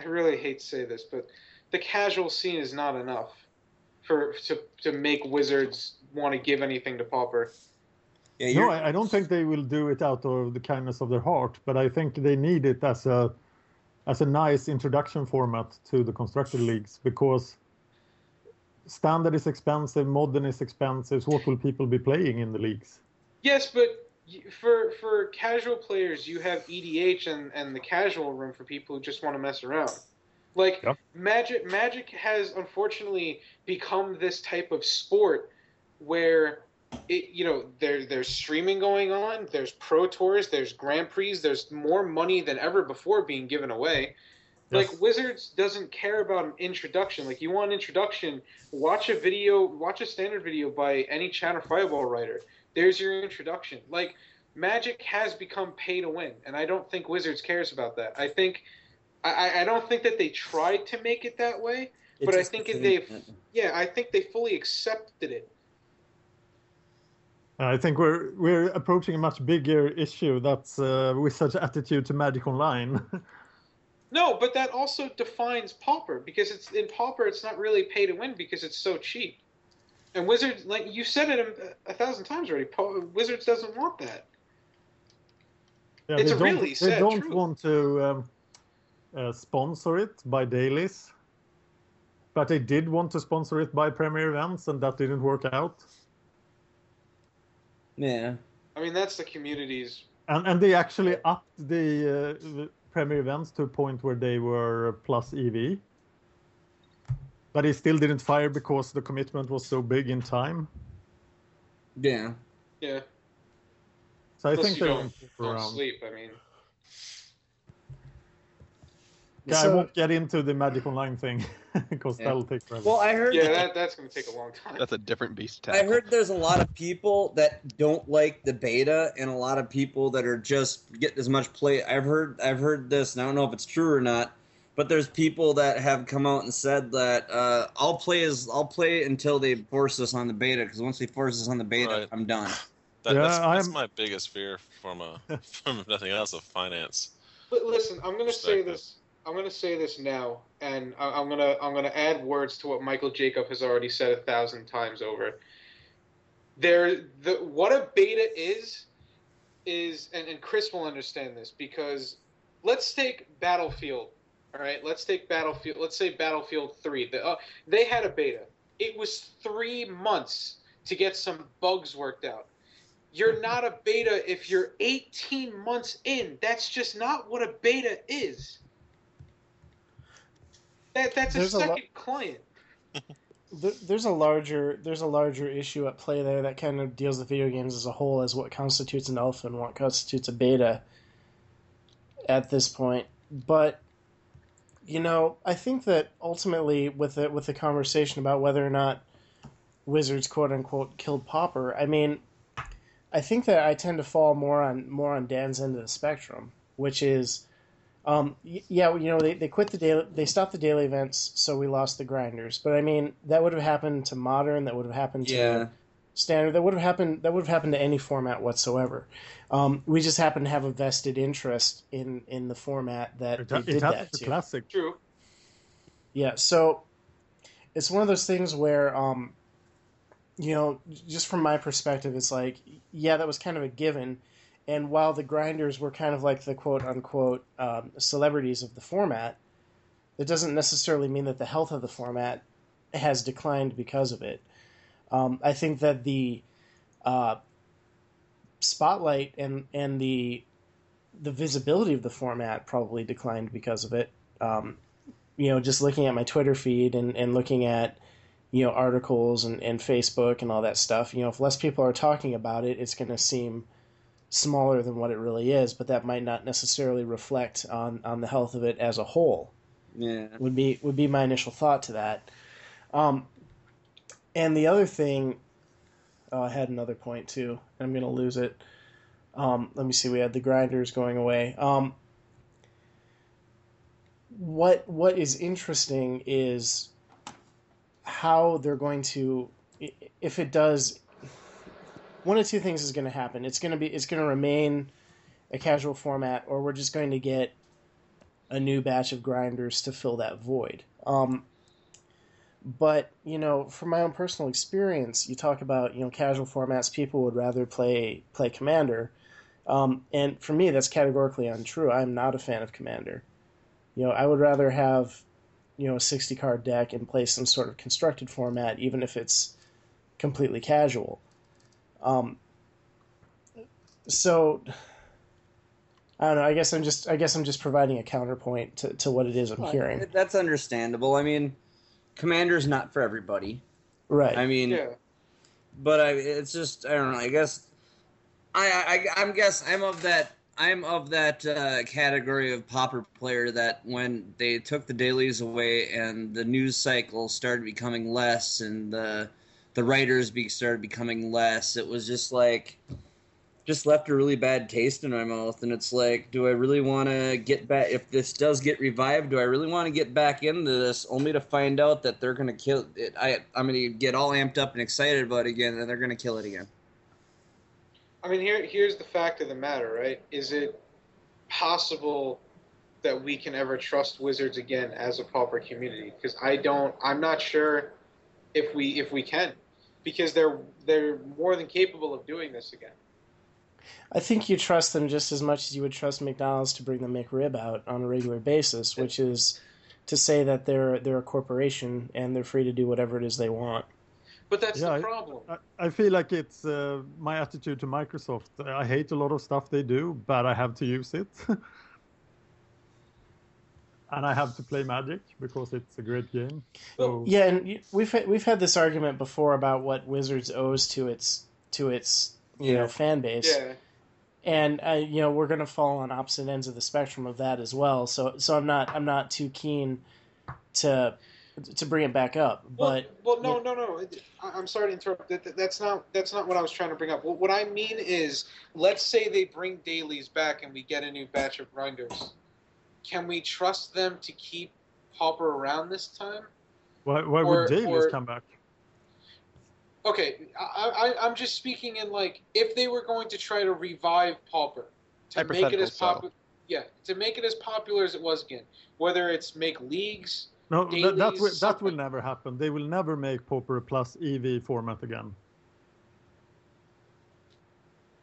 I really hate to say this, but the casual scene is not enough for to to make Wizards want to give anything to Pauper. Yeah, No, I, I don't think they will do it out of the kindness of their heart, but I think they need it as a as a nice introduction format to the constructed leagues because standard is expensive, modern is expensive. So what will people be playing in the leagues? Yes, but y- for for casual players, you have EDH and, and the casual room for people who just want to mess around. Like Yep. Magic, Magic has unfortunately become this type of sport where it, you know, there there's streaming going on, there's pro tours, there's grand prix, there's more money than ever before being given away. Yes. Like Wizards doesn't care about an introduction. Like you want an introduction, watch a video, watch a standard video by any Channel Fireball writer. There's your introduction. Like Magic has become pay to win, and I don't think Wizards cares about that. I think I, I- I don't think that they tried to make it that way. it's but I think if they've- Yeah, I think they fully accepted it. I think we're we're approaching a much bigger issue. That's uh, Wizards' attitude to Magic Online. [laughs] No, but that also defines Pauper because it's in Pauper it's not really pay to win because it's so cheap. And Wizards, like you said it a, a thousand times already, Pau- Wizards doesn't want that. Yeah, It's they a don't, really they don't truth. want to um, uh, sponsor it by dailies, but they did want to sponsor it by premier events, and that didn't work out. Yeah. I mean, that's the community's. And and they actually upped the, uh, the premier events to a point where they were plus EV, but they still didn't fire because the commitment was so big in time. Yeah. Yeah, So I Plus think you they don't- don't sleep. I mean, Yeah, I won't get into the Magic Online thing [laughs] because Yeah. that'll take forever. Well, I heard. yeah, that- that that's going to take a long time. That's a different beast. to I heard there's a lot of people that don't like the beta, and a lot of people that are just getting as much play. I've heard, I've heard this, and I don't know if it's true or not. But there's people that have come out and said that uh, I'll play as I'll play until they force us on the beta because once they force us on the beta, Right. I'm done. That, Yeah, that's, that's I'm- my biggest fear from a [laughs] from nothing else of finance. But listen, I'm going to say this. I'm going to say this now, and I- I'm going to I'm going to add words to what Michael Jacob has already said a thousand times over. There, the what a beta is, is, and, and Chris will understand this because let's take Battlefield. All right, let's take Battlefield. Let's say Battlefield Three. The, uh, they had a beta. It was three months to get some bugs worked out. You're not a beta if you're 18 months in. That's just not what a beta is. That that's a There's a lo- second client. [laughs] There's a larger there's a larger issue at play there that kind of deals with video games as a whole as what constitutes an alpha and what constitutes a beta at this point. But you know, I think that ultimately with the with the conversation about whether or not Wizards quote unquote killed Pauper, I mean I think that I tend to fall more on more on Dan's end of the spectrum, which is um, yeah, you know, they, they quit the daily, they stopped the daily events, so we lost the grinders. But I mean, that would have happened to modern, that would have happened to Yeah. Standard, that would have happened, that would have happened to any format whatsoever. Um, we just happen to have a vested interest in in the format that it, they it did that the to. classic. True. Yeah, so it's one of those things where, um, you know, just from my perspective, it's like, yeah, that was kind of a given. And while the grinders were kind of like the quote unquote um, celebrities of the format, that doesn't necessarily mean that the health of the format has declined because of it. Um, I think that the uh, spotlight and and the the visibility of the format probably declined because of it. Um, you know, just looking at my Twitter feed and, and looking at, you know, articles and, and Facebook and all that stuff, you know, if less people are talking about it, it's going to seem smaller than what it really is, but that might not necessarily reflect on on the health of it as a whole. Yeah. Would be would be my initial thought to that. Um, and the other thing, oh, I had another point too. I'm gonna lose it. Um, let me see. We had the grinders going away. Um, what what is interesting is how they're going to if it does one of two things is going to happen it's going to be it's going to remain a casual format or we're just going to get a new batch of grinders to fill that void um, but you know from my own personal experience you talk about you know casual formats people would rather play play commander um, and for me that's categorically untrue i'm not a fan of commander you know, I would rather have, you know, a 60 card deck and play some sort of constructed format, even if it's completely casual. Um, so, I don't know. I guess I'm just, I guess I'm just providing a counterpoint to, to what it is I'm hearing. That's understandable. I mean, Commander's not for everybody. Right. I mean, Yeah. but I, it's just I don't know. I guess I, I I'm guess I'm of that I'm of that uh, category of pauper player that when they took the dailies away and the news cycle started becoming less and the the writers be, started becoming less, it was just like just left a really bad taste in my mouth and it's like do i really want to get back if this does get revived do i really want to get back into this only to find out that they're going to kill it I, i'm going to get all amped up and excited about it again and they're going to kill it again I mean, here here's the fact of the matter, right? Is it possible that we can ever trust Wizards again as a pauper community? Because I don't. I'm not sure if we if we can, because they're they're more than capable of doing this again. I think you trust them just as much as you would trust McDonald's to bring the McRib out on a regular basis, which is to say that they're they're a corporation and they're free to do whatever it is they want. But that's Yeah, the problem. I, I feel like it's uh, my attitude to Microsoft. I hate a lot of stuff they do, but I have to use it. [laughs] and I have to play Magic because it's a great game. So, Yeah, and we've we've had this argument before about what Wizards owes to its to its you Yeah. know fan base, yeah. and uh, you know we're going to fall on opposite ends of the spectrum of that as well. So so I'm not I'm not too keen to to bring it back up, but well, well, no, no, no. I- I'm sorry to interrupt. That, that- that's not that's not what I was trying to bring up. What, what I mean is, let's say they bring dailies back and we get a new batch of grinders. Can we trust them to keep Pauper around this time? why, why Or- would dailies or- come back? Okay, I, I, I'm just speaking in like if they were going to try to revive Pauper to make it as style. popular, yeah, to make it as popular as it was again. Whether it's make leagues, No, that, that, will, that will never happen. They will never make Pauper plus EV format again.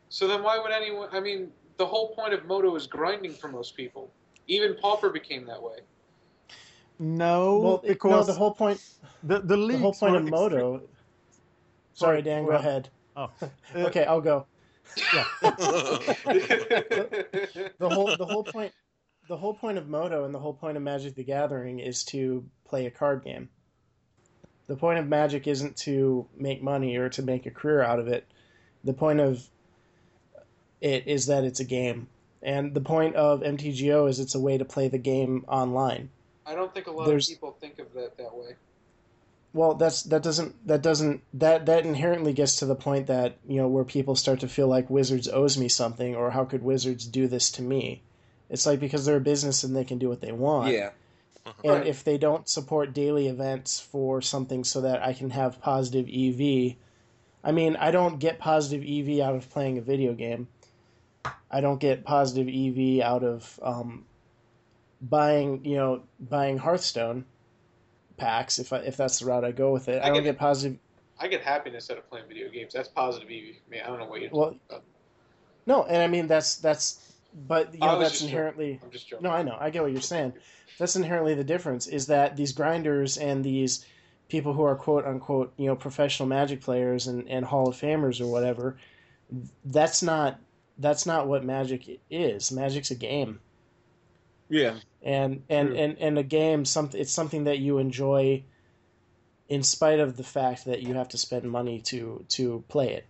So then why would anyone? I mean, the whole point of Moto is grinding for most people. Even Pauper became that way. No, well, it- no, the whole point the, the the whole point of extre- Moto. Sorry, Dan, go ahead. Oh, [laughs] Okay, I'll go. Yeah. [laughs] the whole the whole point the whole point of Moto and the whole point of Magic the Gathering is to play a card game. The point of Magic isn't to make money or to make a career out of it. The point of it is that it's a game. And the point of MTGO is it's a way to play the game online. I don't think a lot There's- of people think of that that way. Well, that's that doesn't that doesn't that that inherently gets to the point that you know where people start to feel like Wizards owes me something, or how could Wizards do this to me? It's like because they're a business and they can do what they want. yeah And Right. if they don't support daily events for something so that I can have positive EV, I mean, I don't get positive EV out of playing a video game. I don't get positive EV out of um, buying, you know, buying Hearthstone packs if I, if that's the route I go with it. I, I don't get- get positive. I get happiness out of playing video games. That's positive EV for me. I don't know what you're Well, talking about. No, and I mean that's that's, but you know that's just joking. inherently. I'm just joking. No, I know. I get what you're saying. That's inherently the difference is that these grinders and these people who are quote unquote, you know, professional magic players and, and Hall of Famers or whatever, that's not that's not what magic is. Magic's a game. yeah And and, True. and, and a game something it's something that you enjoy in spite of the fact that you have to spend money to to play it.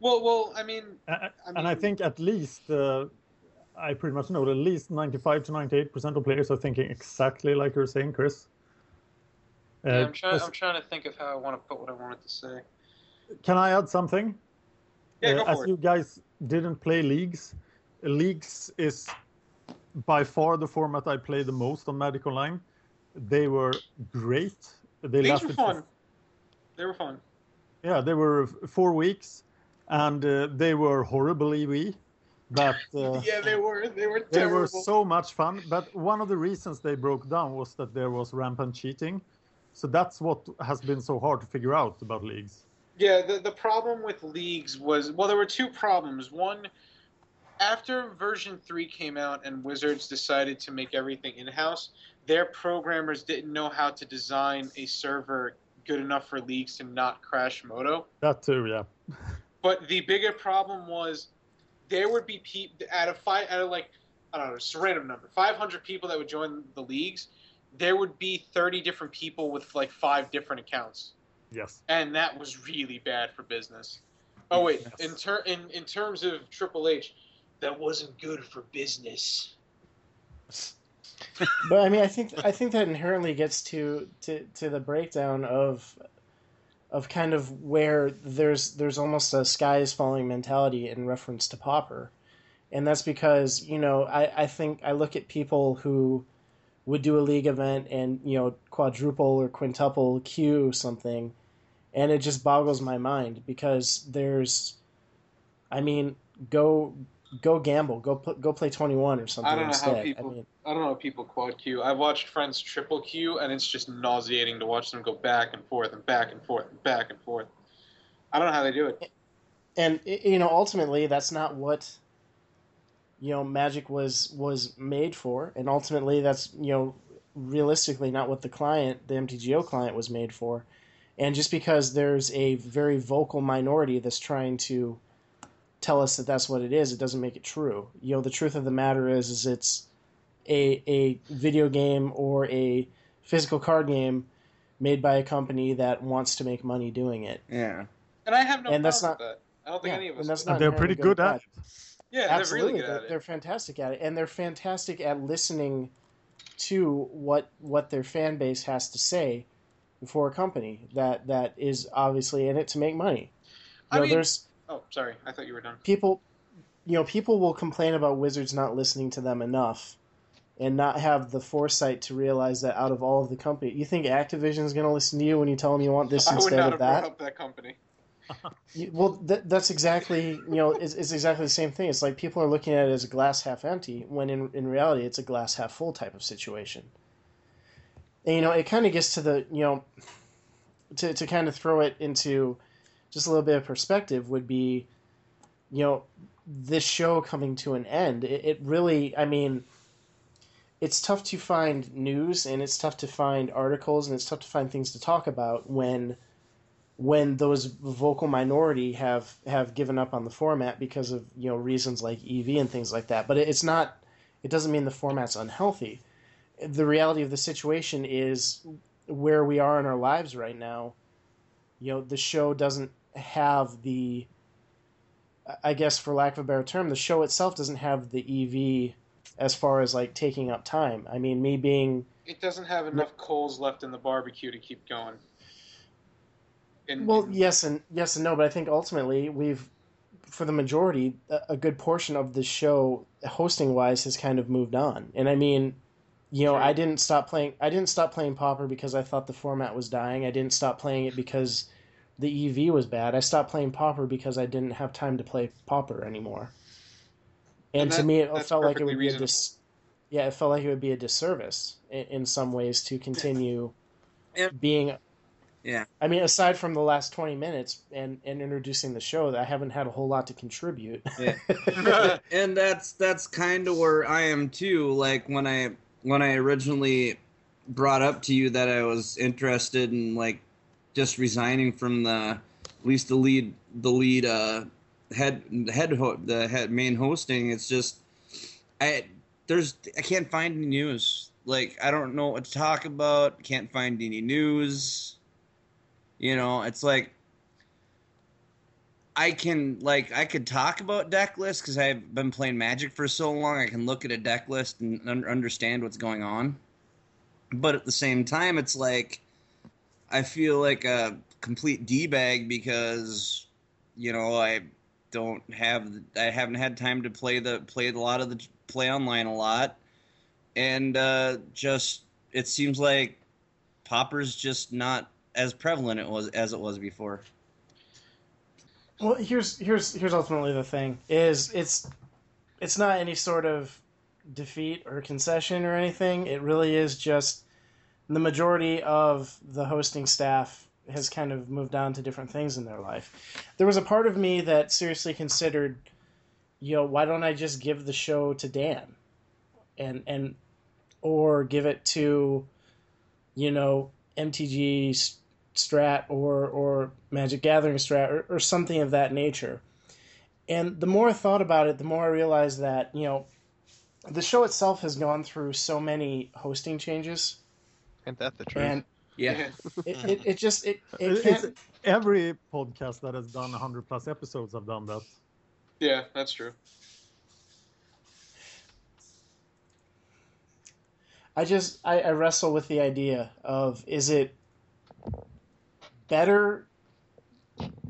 Well, well, I mean, A- I and I mean- think at least uh, I pretty much know at least 95 to 98 percent of players are thinking exactly like you're saying, Chris. Uh, yeah, I'm trying. I'm trying to think of how I want to put what I wanted to say. Can I add something? Yeah, Uh, go as it. you guys didn't play leagues, leagues is by far the format I play the most on Magic Online. They were great. They These were lasted for fun. They were fun. Yeah, they were four weeks, and uh, they were horrible EV, but uh, [laughs] yeah, they were. They were Terrible. they were so much fun. But one of the reasons they broke down was that there was rampant cheating. So that's what has been so hard to figure out about leagues. Yeah, the, the problem with leagues was well, there were two problems. One, after version 3 came out and Wizards decided to make everything in house, their programmers didn't know how to design a server good enough for leagues to not crash Moto. That too, yeah. [laughs] But the bigger problem was there would be people out of five out of like I don't know, just a random number, five hundred people that would join the leagues. There would be thirty different people with like five different accounts Yes. and that was really bad for business. Oh wait, Yes. in ter- in in terms of Triple H, that wasn't good for business. [laughs] But I mean, I think I think that inherently gets to, to, to the breakdown of of kind of where there's there's almost a sky is falling mentality in reference to Pauper, and that's because you know I, I think I look at people who would do a league event and you know quadruple or quintuple Q something, and it just boggles my mind because there's, I mean, go go gamble, go pl- go play twenty one or something I don't know instead. how people. I mean, I don't know how people quad Q. I've watched friends triple Q, and it's just nauseating to watch them go back and forth and back and forth and back and forth. I don't know how they do it. and you know ultimately that's not what you know magic was was made for and ultimately that's you know realistically not what the client the mtgo client was made for and just because there's a very vocal minority that's trying to tell us that that's what it is it doesn't make it true you know the truth of the matter is is it's a a video game or a physical card game made by a company that wants to make money doing it Yeah. And I have no And that's not, with that. I don't think Yeah, any of us. and that's not they're pretty inherently good or at it. yeah, they're Absolutely, really good they're, it. they're fantastic at it, and they're fantastic at listening to what what their fan base has to say for a company that that is obviously in it to make money. I You know, mean- there's Oh, sorry. I thought you were done. people, you know, people will complain about Wizards not listening to them enough, and not have the foresight to realize that out of all of the company, you think Activision is going to listen to you when you tell them you want this [laughs] I would instead not of have that? brought up that company. [laughs] You- Well, that, that's exactly you know it's, it's exactly the same thing. It's like people are looking at it as a glass half empty when in in reality it's a glass half full type of situation. And you know it kind of gets to the you know to to kind of throw it into just a little bit of perspective would be you know this show coming to an end. It, it really I mean it's tough to find news and it's tough to find articles and it's tough to find things to talk about when when those vocal minority have have given up on the format because of you know reasons like EV and things like that. But it's not. It doesn't mean the format's unhealthy. The reality of the situation is where we are in our lives right now. You know, the show doesn't have the. I guess, for lack of a better term, the show itself doesn't have the EV as far as like taking up time. I mean, me being It doesn't have enough coals left in the barbecue to keep going. And, Well, and- yes and yes and no, but I think ultimately we've, for the majority, a, good portion of the show, hosting wise, has kind of moved on. And I mean, you know. I didn't stop playing. I didn't stop playing Pauper because I thought the format was dying. I didn't stop playing it because the EV was bad. I stopped playing Pauper because I didn't have time to play Pauper anymore. And, And to me, it felt like it would be a dis- yeah, it felt like it would be a disservice in, in some ways to continue Yeah. being Yeah. I mean, aside from the last twenty minutes and, and introducing the show, I haven't had a whole lot to contribute. Yeah. [laughs] [laughs] and that's that's kind of where I am too. Like when I when I originally brought up to you that I was interested in like just resigning from the at least the lead the lead uh head head ho- the head main hosting. It's just I there's I can't find any news. Like I don't know what to talk about. Can't find any news. You know, it's like I can like I could talk about deck lists because I've been playing Magic for so long. I can look at a deck list and un- understand what's going on. But at the same time, it's like I feel like a complete d bag because you know I don't have I haven't had time to play the play a lot of the play online a lot, and uh, just it seems like Pauper's just not as prevalent it was as it was before. Well, here's here's here's ultimately the thing is it's it's not any sort of defeat or concession or anything. It really is just the majority of the hosting staff has kind of moved on to different things in their life. There was a part of me that seriously considered, you know, why don't I just give the show to Dan, and and or give it to, you know, MTG Strat or or Magic Gathering Strat or, or something of that nature. And the more I thought about it, the more I realized that you know, the show itself has gone through so many hosting changes, Ain't that the truth? and Yeah. it, [laughs] it, it just it, it It's- can't every podcast that has done 100 plus episodes have done that. Yeah, that's true. I just I, I wrestle with the idea of is it better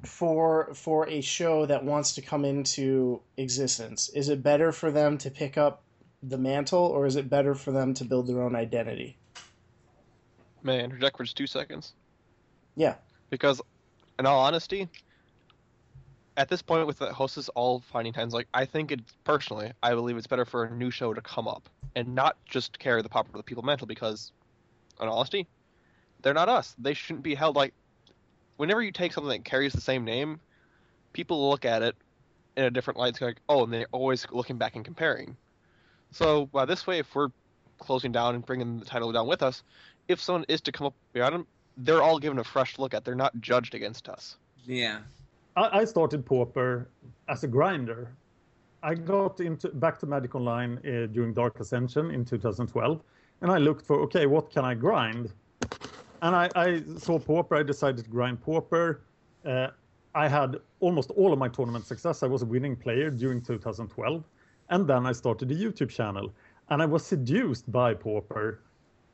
for for a show that wants to come into existence? Is it better for them to pick up the mantle or is it better for them to build their own identity? May I interject for just two seconds? Yeah. Because, in all honesty, at this point with the hosts all finding times, like I think it personally, I believe it's better for a new show to come up and not just carry the popular people mantle. Because, in all honesty, they're not us. They shouldn't be held like. Whenever you take something that carries the same name, people look at it in a different light. It's like, oh, and they're always looking back and comparing. So, by this way, if we're closing down and bringing the title down with us, if someone is to come up beyond them, they're all given a fresh look at. They're not judged against us. Yeah. I, I started Pauper as a grinder. I got into back to Magic Online uh, during Dark Ascension in 2012, and I looked for okay, what can I grind? And I, I saw Pauper. I decided to grind Pauper. Uh, I had almost all of my tournament success. I was a winning player during 2012, and then I started a YouTube channel, and I was seduced by Pauper,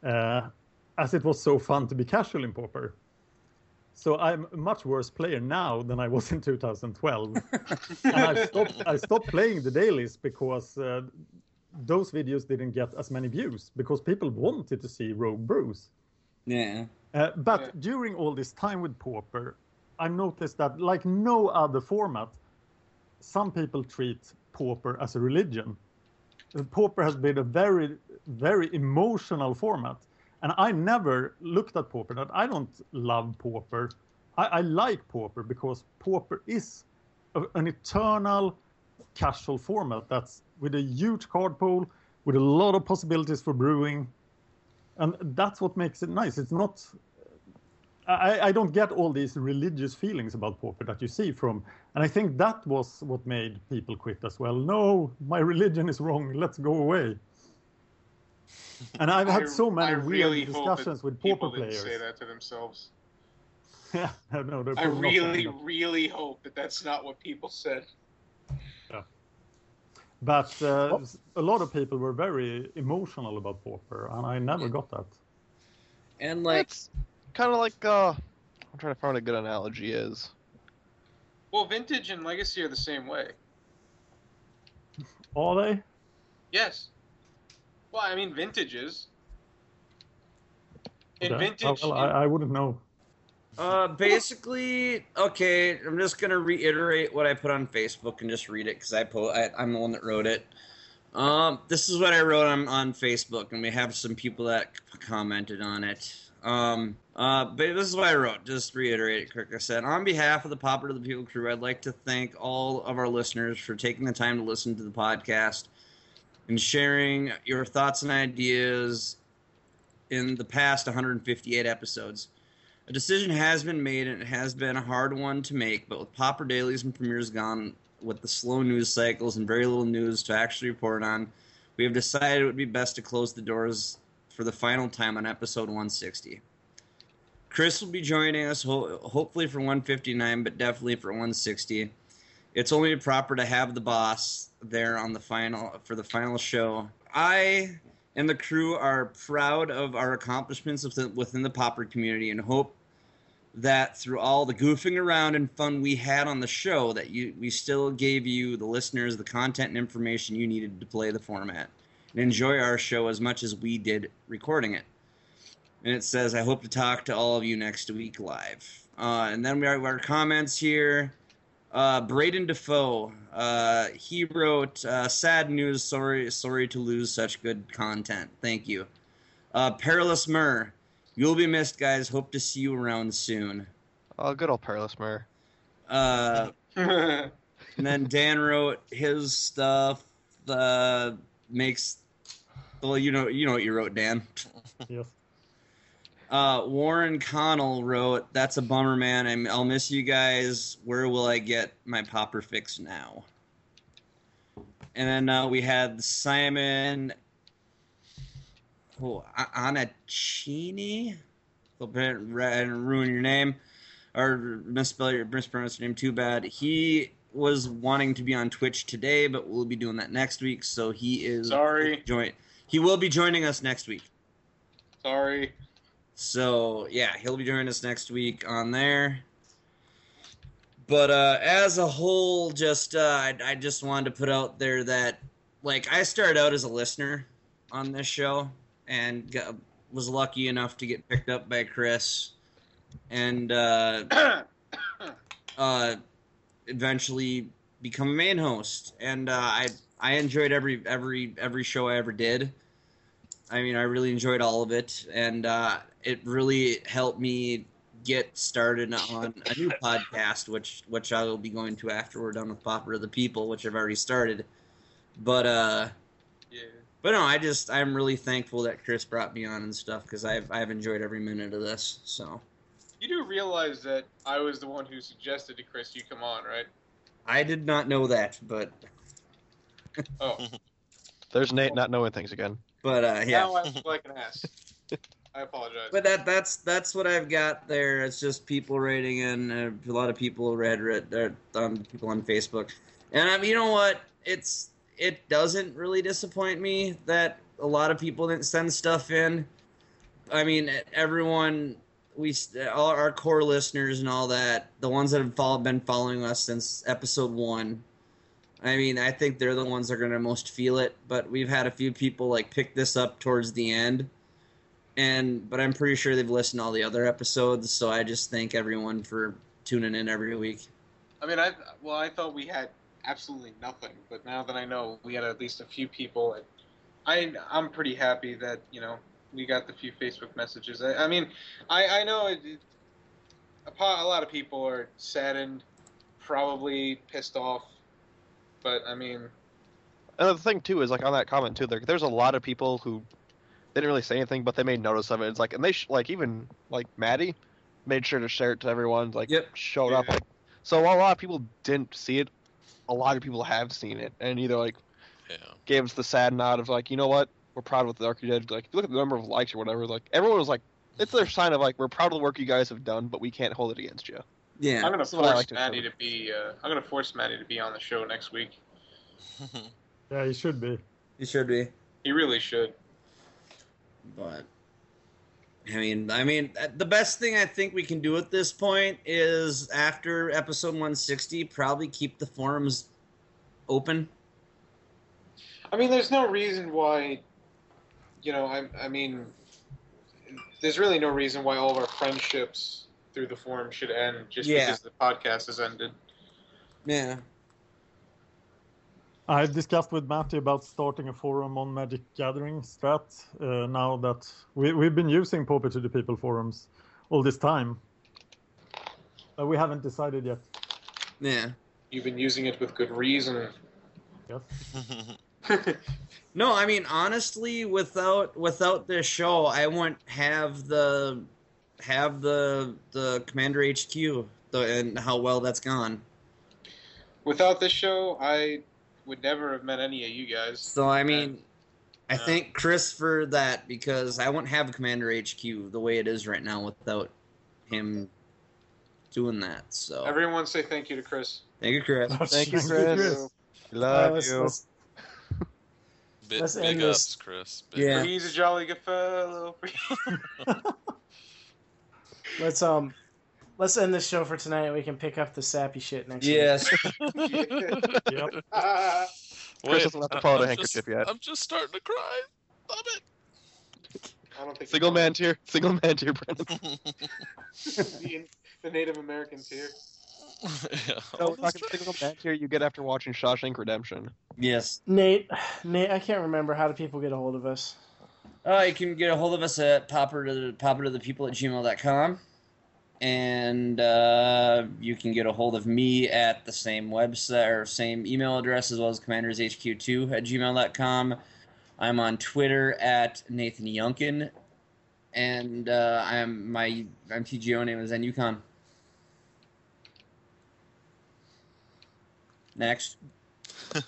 uh, as it was so fun to be casual in Pauper. So I'm a much worse player now than I was in 2012. and I stopped, I stopped playing the dailies because uh, those videos didn't get as many views because people wanted to see Rogue Brews. Yeah. Uh, but Yeah. during all this time with Pauper, I noticed that, like no other format, some people treat Pauper as a religion. Pauper has been a very, very emotional format. And I never looked at Pauper that I don't love Pauper. I, I like Pauper because Pauper is a, an eternal casual format that's with a huge card pool, with a lot of possibilities for brewing, and that's what makes it nice. It's not. I, I don't get all these religious feelings about Pauper that you see from, and I think that was what made people quit as well. No, my religion is wrong. Let's go away. [laughs] And I've had I- so many I really hope discussions with People Pauper players. say that to themselves. [laughs] Yeah, no, they're I really, really hope that that's not what people said. But uh, Well- a lot of people were very emotional about Pauper, and I never got that. And like it's kind of like uh, I'm trying to find a good analogy is. Well, vintage and legacy are the same way. Are they? Yes. Well, I mean, vintages. In Okay. vintage, Oh, well, I, I wouldn't know. Uh, basically, okay. I'm just gonna reiterate what I put on Facebook and just read it because I po- I, I'm the one that wrote it. Um, this is what I wrote on on Facebook, and we have some people that c- commented on it. Um, uh, but this is what I wrote. Just reiterate it quick. I said, on behalf of the Pauper to the People crew, I'd like to thank all of our listeners for taking the time to listen to the podcast and sharing your thoughts and ideas in the past 158 episodes. A decision has been made, and it has been a hard one to make. But with Pauper dailies and premieres gone, with the slow news cycles and very little news to actually report on, we have decided it would be best to close the doors for the final time on episode 160. Chris will be joining us, ho- hopefully for 159, but definitely for 160. It's only proper to have the boss there on the final for the final show. I and the crew are proud of our accomplishments within, within the pauper community and hope that through all the goofing around and fun we had on the show that you we still gave you the listeners the content and information you needed to play the format and enjoy our show as much as we did recording it. And it says i hope to talk to all of you next week live. Uh, and then we have our comments here uh, Braden Defoe, uh, he wrote, uh, "Sad news. Sorry, sorry to lose such good content. Thank you." Uh, Perilous Mur, you'll be missed, guys. Hope to see you around soon. Oh, good old Perilous Mur. Uh, [laughs] and then Dan wrote his stuff. Uh, makes well, you know, you know what you wrote, Dan. Yes. Uh, Warren Connell wrote, "That's a bummer, man. I'm, I'll miss you guys. Where will I get my pauper fix now?" And then uh, we had Simon oh, Anacini. Hope I didn't ru- I ruin your name or misspell your mispronounce your name too bad. He was wanting to be on Twitch today, but we'll be doing that next week. So he is Sorry. Join. He will be joining us next week. Sorry. So yeah, he'll be joining us next week on there. But uh, as a whole, just uh, I, I just wanted to put out there that like I started out as a listener on this show and got, was lucky enough to get picked up by Chris, and uh, [coughs] uh, eventually become a main host. And uh, I I enjoyed every every every show I ever did. I mean, I really enjoyed all of it, and uh, it really helped me get started on a new podcast, which which I will be going to after we're done with Pauper of the People, which I've already started. But uh, yeah. but no, I just I'm really thankful that Chris brought me on and stuff because I've I've enjoyed every minute of this. So You do realize that I was the one who suggested to Chris you come on, right? I did not know that, but Oh, [laughs] There's Nate not knowing things again. but uh, yeah. now I look like an ass. I apologize. But that that's that's what I've got there. It's just people writing in. Uh, a lot of people read or, um, people on Facebook, and um, you know what? It's it doesn't really disappoint me that a lot of people didn't send stuff in. I mean, everyone we all our core listeners and all that, the ones that have follow, been following us since episode one. I mean, I think they're the ones that are going to most feel it. But we've had a few people like pick this up towards the end and but I'm pretty sure they've listened to all the other episodes. So I just thank everyone for tuning in every week. I mean, I well, I thought we had absolutely nothing, but now that I know we had at least a few people, I I'm pretty happy that you know we got the few Facebook messages. I, I mean, I I know it, it, a po- a lot of people are saddened, probably pissed off, but I mean, And the thing too is like on that comment too, there, there's a lot of people who didn't really say anything, but they made notice of it. It's like, and they sh- like even like Maddie made sure to share it to everyone. Like, Yep. showed up. Like, so while a lot of people didn't see it, a lot of people have seen it, and either like Yeah. gave us the sad nod of like, you know what, we're proud of what the arc you did. Like, if you look at the number of likes or whatever, like everyone was like, it's their sign of like we're proud of the work you guys have done, but we can't hold it against you. Yeah, I'm gonna That's force like to Maddie cover. to be. Uh, I'm gonna force Maddie to be on the show next week. [laughs] Yeah, he should be. He should be. He really should. But I mean, I mean, uh, the best thing I think we can do at this point is after episode 160, probably keep the forums open. I mean, there's no reason why, you know, I, I mean, there's really no reason why all of our friendships through the forum should end just Yeah. because the podcast has ended. Yeah. I discussed with Matty about starting a forum on Magic Gathering Strat. Uh, now that we, we've been using Pauper to the People forums all this time, uh, we haven't decided yet. Yeah. You've been using it with good reason. Yes. [laughs] No, I mean honestly, without without this show, I wouldn't have the have the the Commander HQ the, and how well that's gone. Without this show, I would never have met any of you guys. So I mean, I Yeah. thank Chris for that because I wouldn't have Commander HQ the way it is right now without him doing that. So Everyone say thank you to Chris. Thank you, Chris. Oh, [laughs] Thank you, Jesus. Chris. Chris. Love right, let's, you. let's, [laughs] Big, Let's big end ups, this. Chris. Big Yeah. He's a jolly good fellow. [laughs] let's um let's end this show for tonight. We can pick up the sappy shit next week. Yes. [laughs] Yep. Wait, doesn't have to pull out a I'm handkerchief just, yet. I'm just starting to cry. Stop it. I don't think Single man tier. Single man tier, Brennan. [laughs] the, the Native American tier. yeah, No, we're talking single man tier you get after watching Shawshank Redemption. yes. Nate, Nate, I can't remember how do people get a hold of us. Uh, you can get a hold of us at pauper to the pauper to the people at gmail.com. And uh, you can get a hold of me at the same website or same email address as well as commandershq2 at gmail.com. I'm on Twitter at Nathan Yunkin. And uh, I'm my MTGO name is NUCon. Next. [laughs]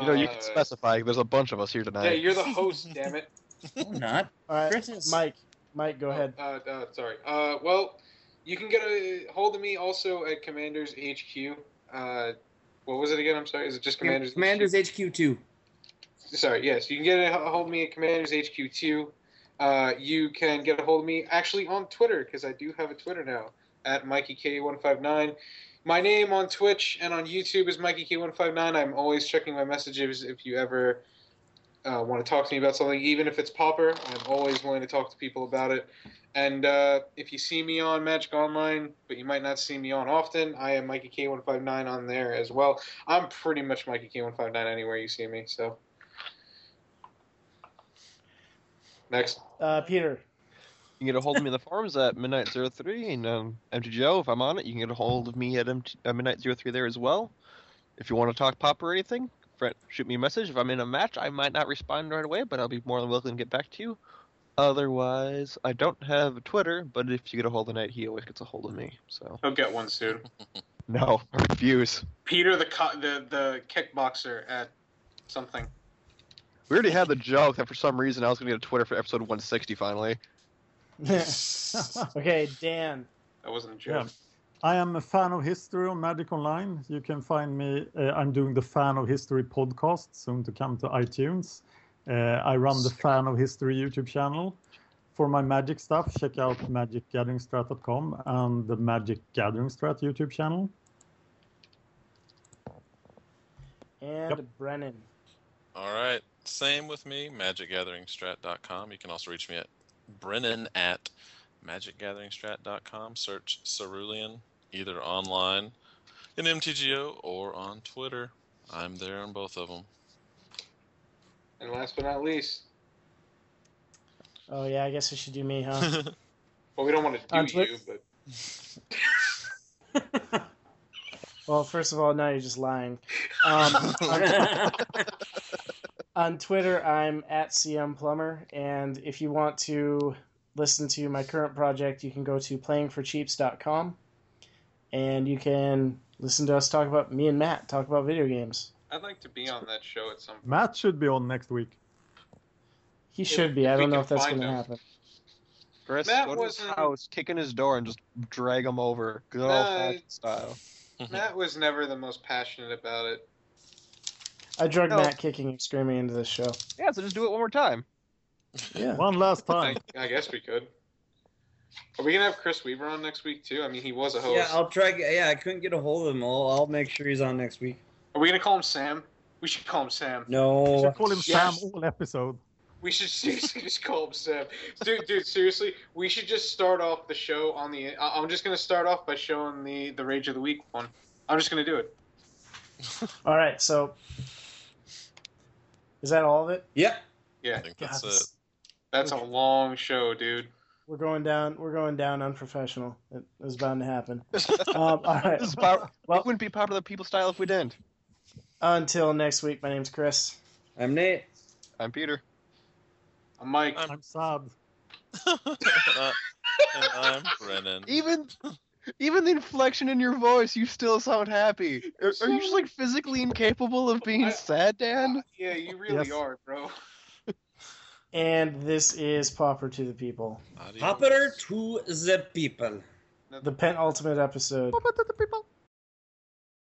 You know, you can Uh, specify. There's a bunch of us here tonight. Yeah, you're the [laughs] host, damn it. I'm not. All right, Chris is- Mike, Mike, go ahead. Uh, uh, sorry. Uh, well, you can get a hold of me also at Commanders HQ. Uh, what was it again? I'm sorry. Is it just Commanders? Commanders HQ2. Sorry. Yes, you can get a hold of me at Commanders HQ two. Uh, you can get a hold of me actually on Twitter because I do have a Twitter now at MikeyK159. My name on Twitch and on YouTube is MikeyK159. I'm always checking my messages if you ever uh, want to talk to me about something, even if it's Pauper. I'm always willing to talk to people about it. And uh, if you see me on Magic Online, but you might not see me on often, I am Mikey K159 on there as well. I'm pretty much Mikey K159 anywhere you see me. So next, Uh, Peter, You can get a hold of me in the [laughs] forums at midnight03 and um, MTGO. If I'm on it, you can get a hold of me at MT- uh, midnight03 there as well. If you want to talk pop or anything, fr- shoot me a message. If I'm in a match, I might not respond right away, but I'll be more than willing to get back to you. Otherwise, I don't have a Twitter, but if you get a hold of Knight, he always gets a hold of me. So he'll get one soon. [laughs] no, I refuse. Peter, the co- the the kickboxer at something. We already had the joke that for some reason I was going to get a Twitter for episode 160 finally. [laughs] [laughs] okay, Dan. That wasn't a joke. Yeah. I am a fan of history on Magic Online. You can find me. Uh, I'm doing the Fan of History podcast, soon to come to iTunes. Uh, I run the Fan of History YouTube channel. For my Magic stuff, check out magicgatheringstrat.com and the Magic Gathering Strat YouTube channel. And Brennan. All right. Same with me, magicgatheringstrat.com. You can also reach me at Brennan at magicgatheringstrat.com. Search Cerulean either online in MTGO or on Twitter. I'm there on both of them. And last but not least, Oh yeah, I guess it should do me, huh? [laughs] well, we don't want to do On Twi- you, but [laughs] well, first of all, now you're just lying. Um, on, [laughs] on Twitter, I'm at CM Plumber, and if you want to listen to my current project, you can go to playingforcheaps.com, and you can listen to us talk about me and Matt talk about video games. I'd like to be on that show at some point. Matt should be on next week. He should be. I don't know if that's going to happen. Chris, Matt go to his house, kick in his door, and just drag him over. Good old Nah, fashioned style. Mm-hmm. Matt was never the most passionate about it. I drug No. Matt kicking and screaming into this show. Yeah, so just do it one more time. Yeah. One last I, time. I guess we could. Are we gonna have Chris Weaver on next week too? I mean, he was a host. yeah, I'll try. Yeah, I couldn't get a hold of him. I'll, I'll make sure he's on next week. Are we gonna call him Sam? We should call him Sam. No, we should call him Yes. Sam all episode. We should [laughs] seriously just call him Sam. Dude, dude, seriously, we should just start off the show on the. I- I'm just gonna start off by showing the the Rage of the Week one. I'm just gonna do it. [laughs] All right, so is that all of it? Yep. Yeah, I think that's God, it. that's a long show, dude. We're going down. We're going down unprofessional. It was bound to happen. [laughs] Um, all right. This is power. Well- it wouldn't be popular people style if we didn't. Until next week. My name's Chris. I'm Nate. I'm Peter. I'm Mike. I'm- I'm sad. and, I, and I'm Brennan. Even, even the inflection in your voice, you still sound happy. Are, are you just like physically incapable of being I- sad, Dan? yeah, you really Yes. are, bro. And this is Pauper to the People, Adios. Pauper to the people. the penultimate episode. Over to the people.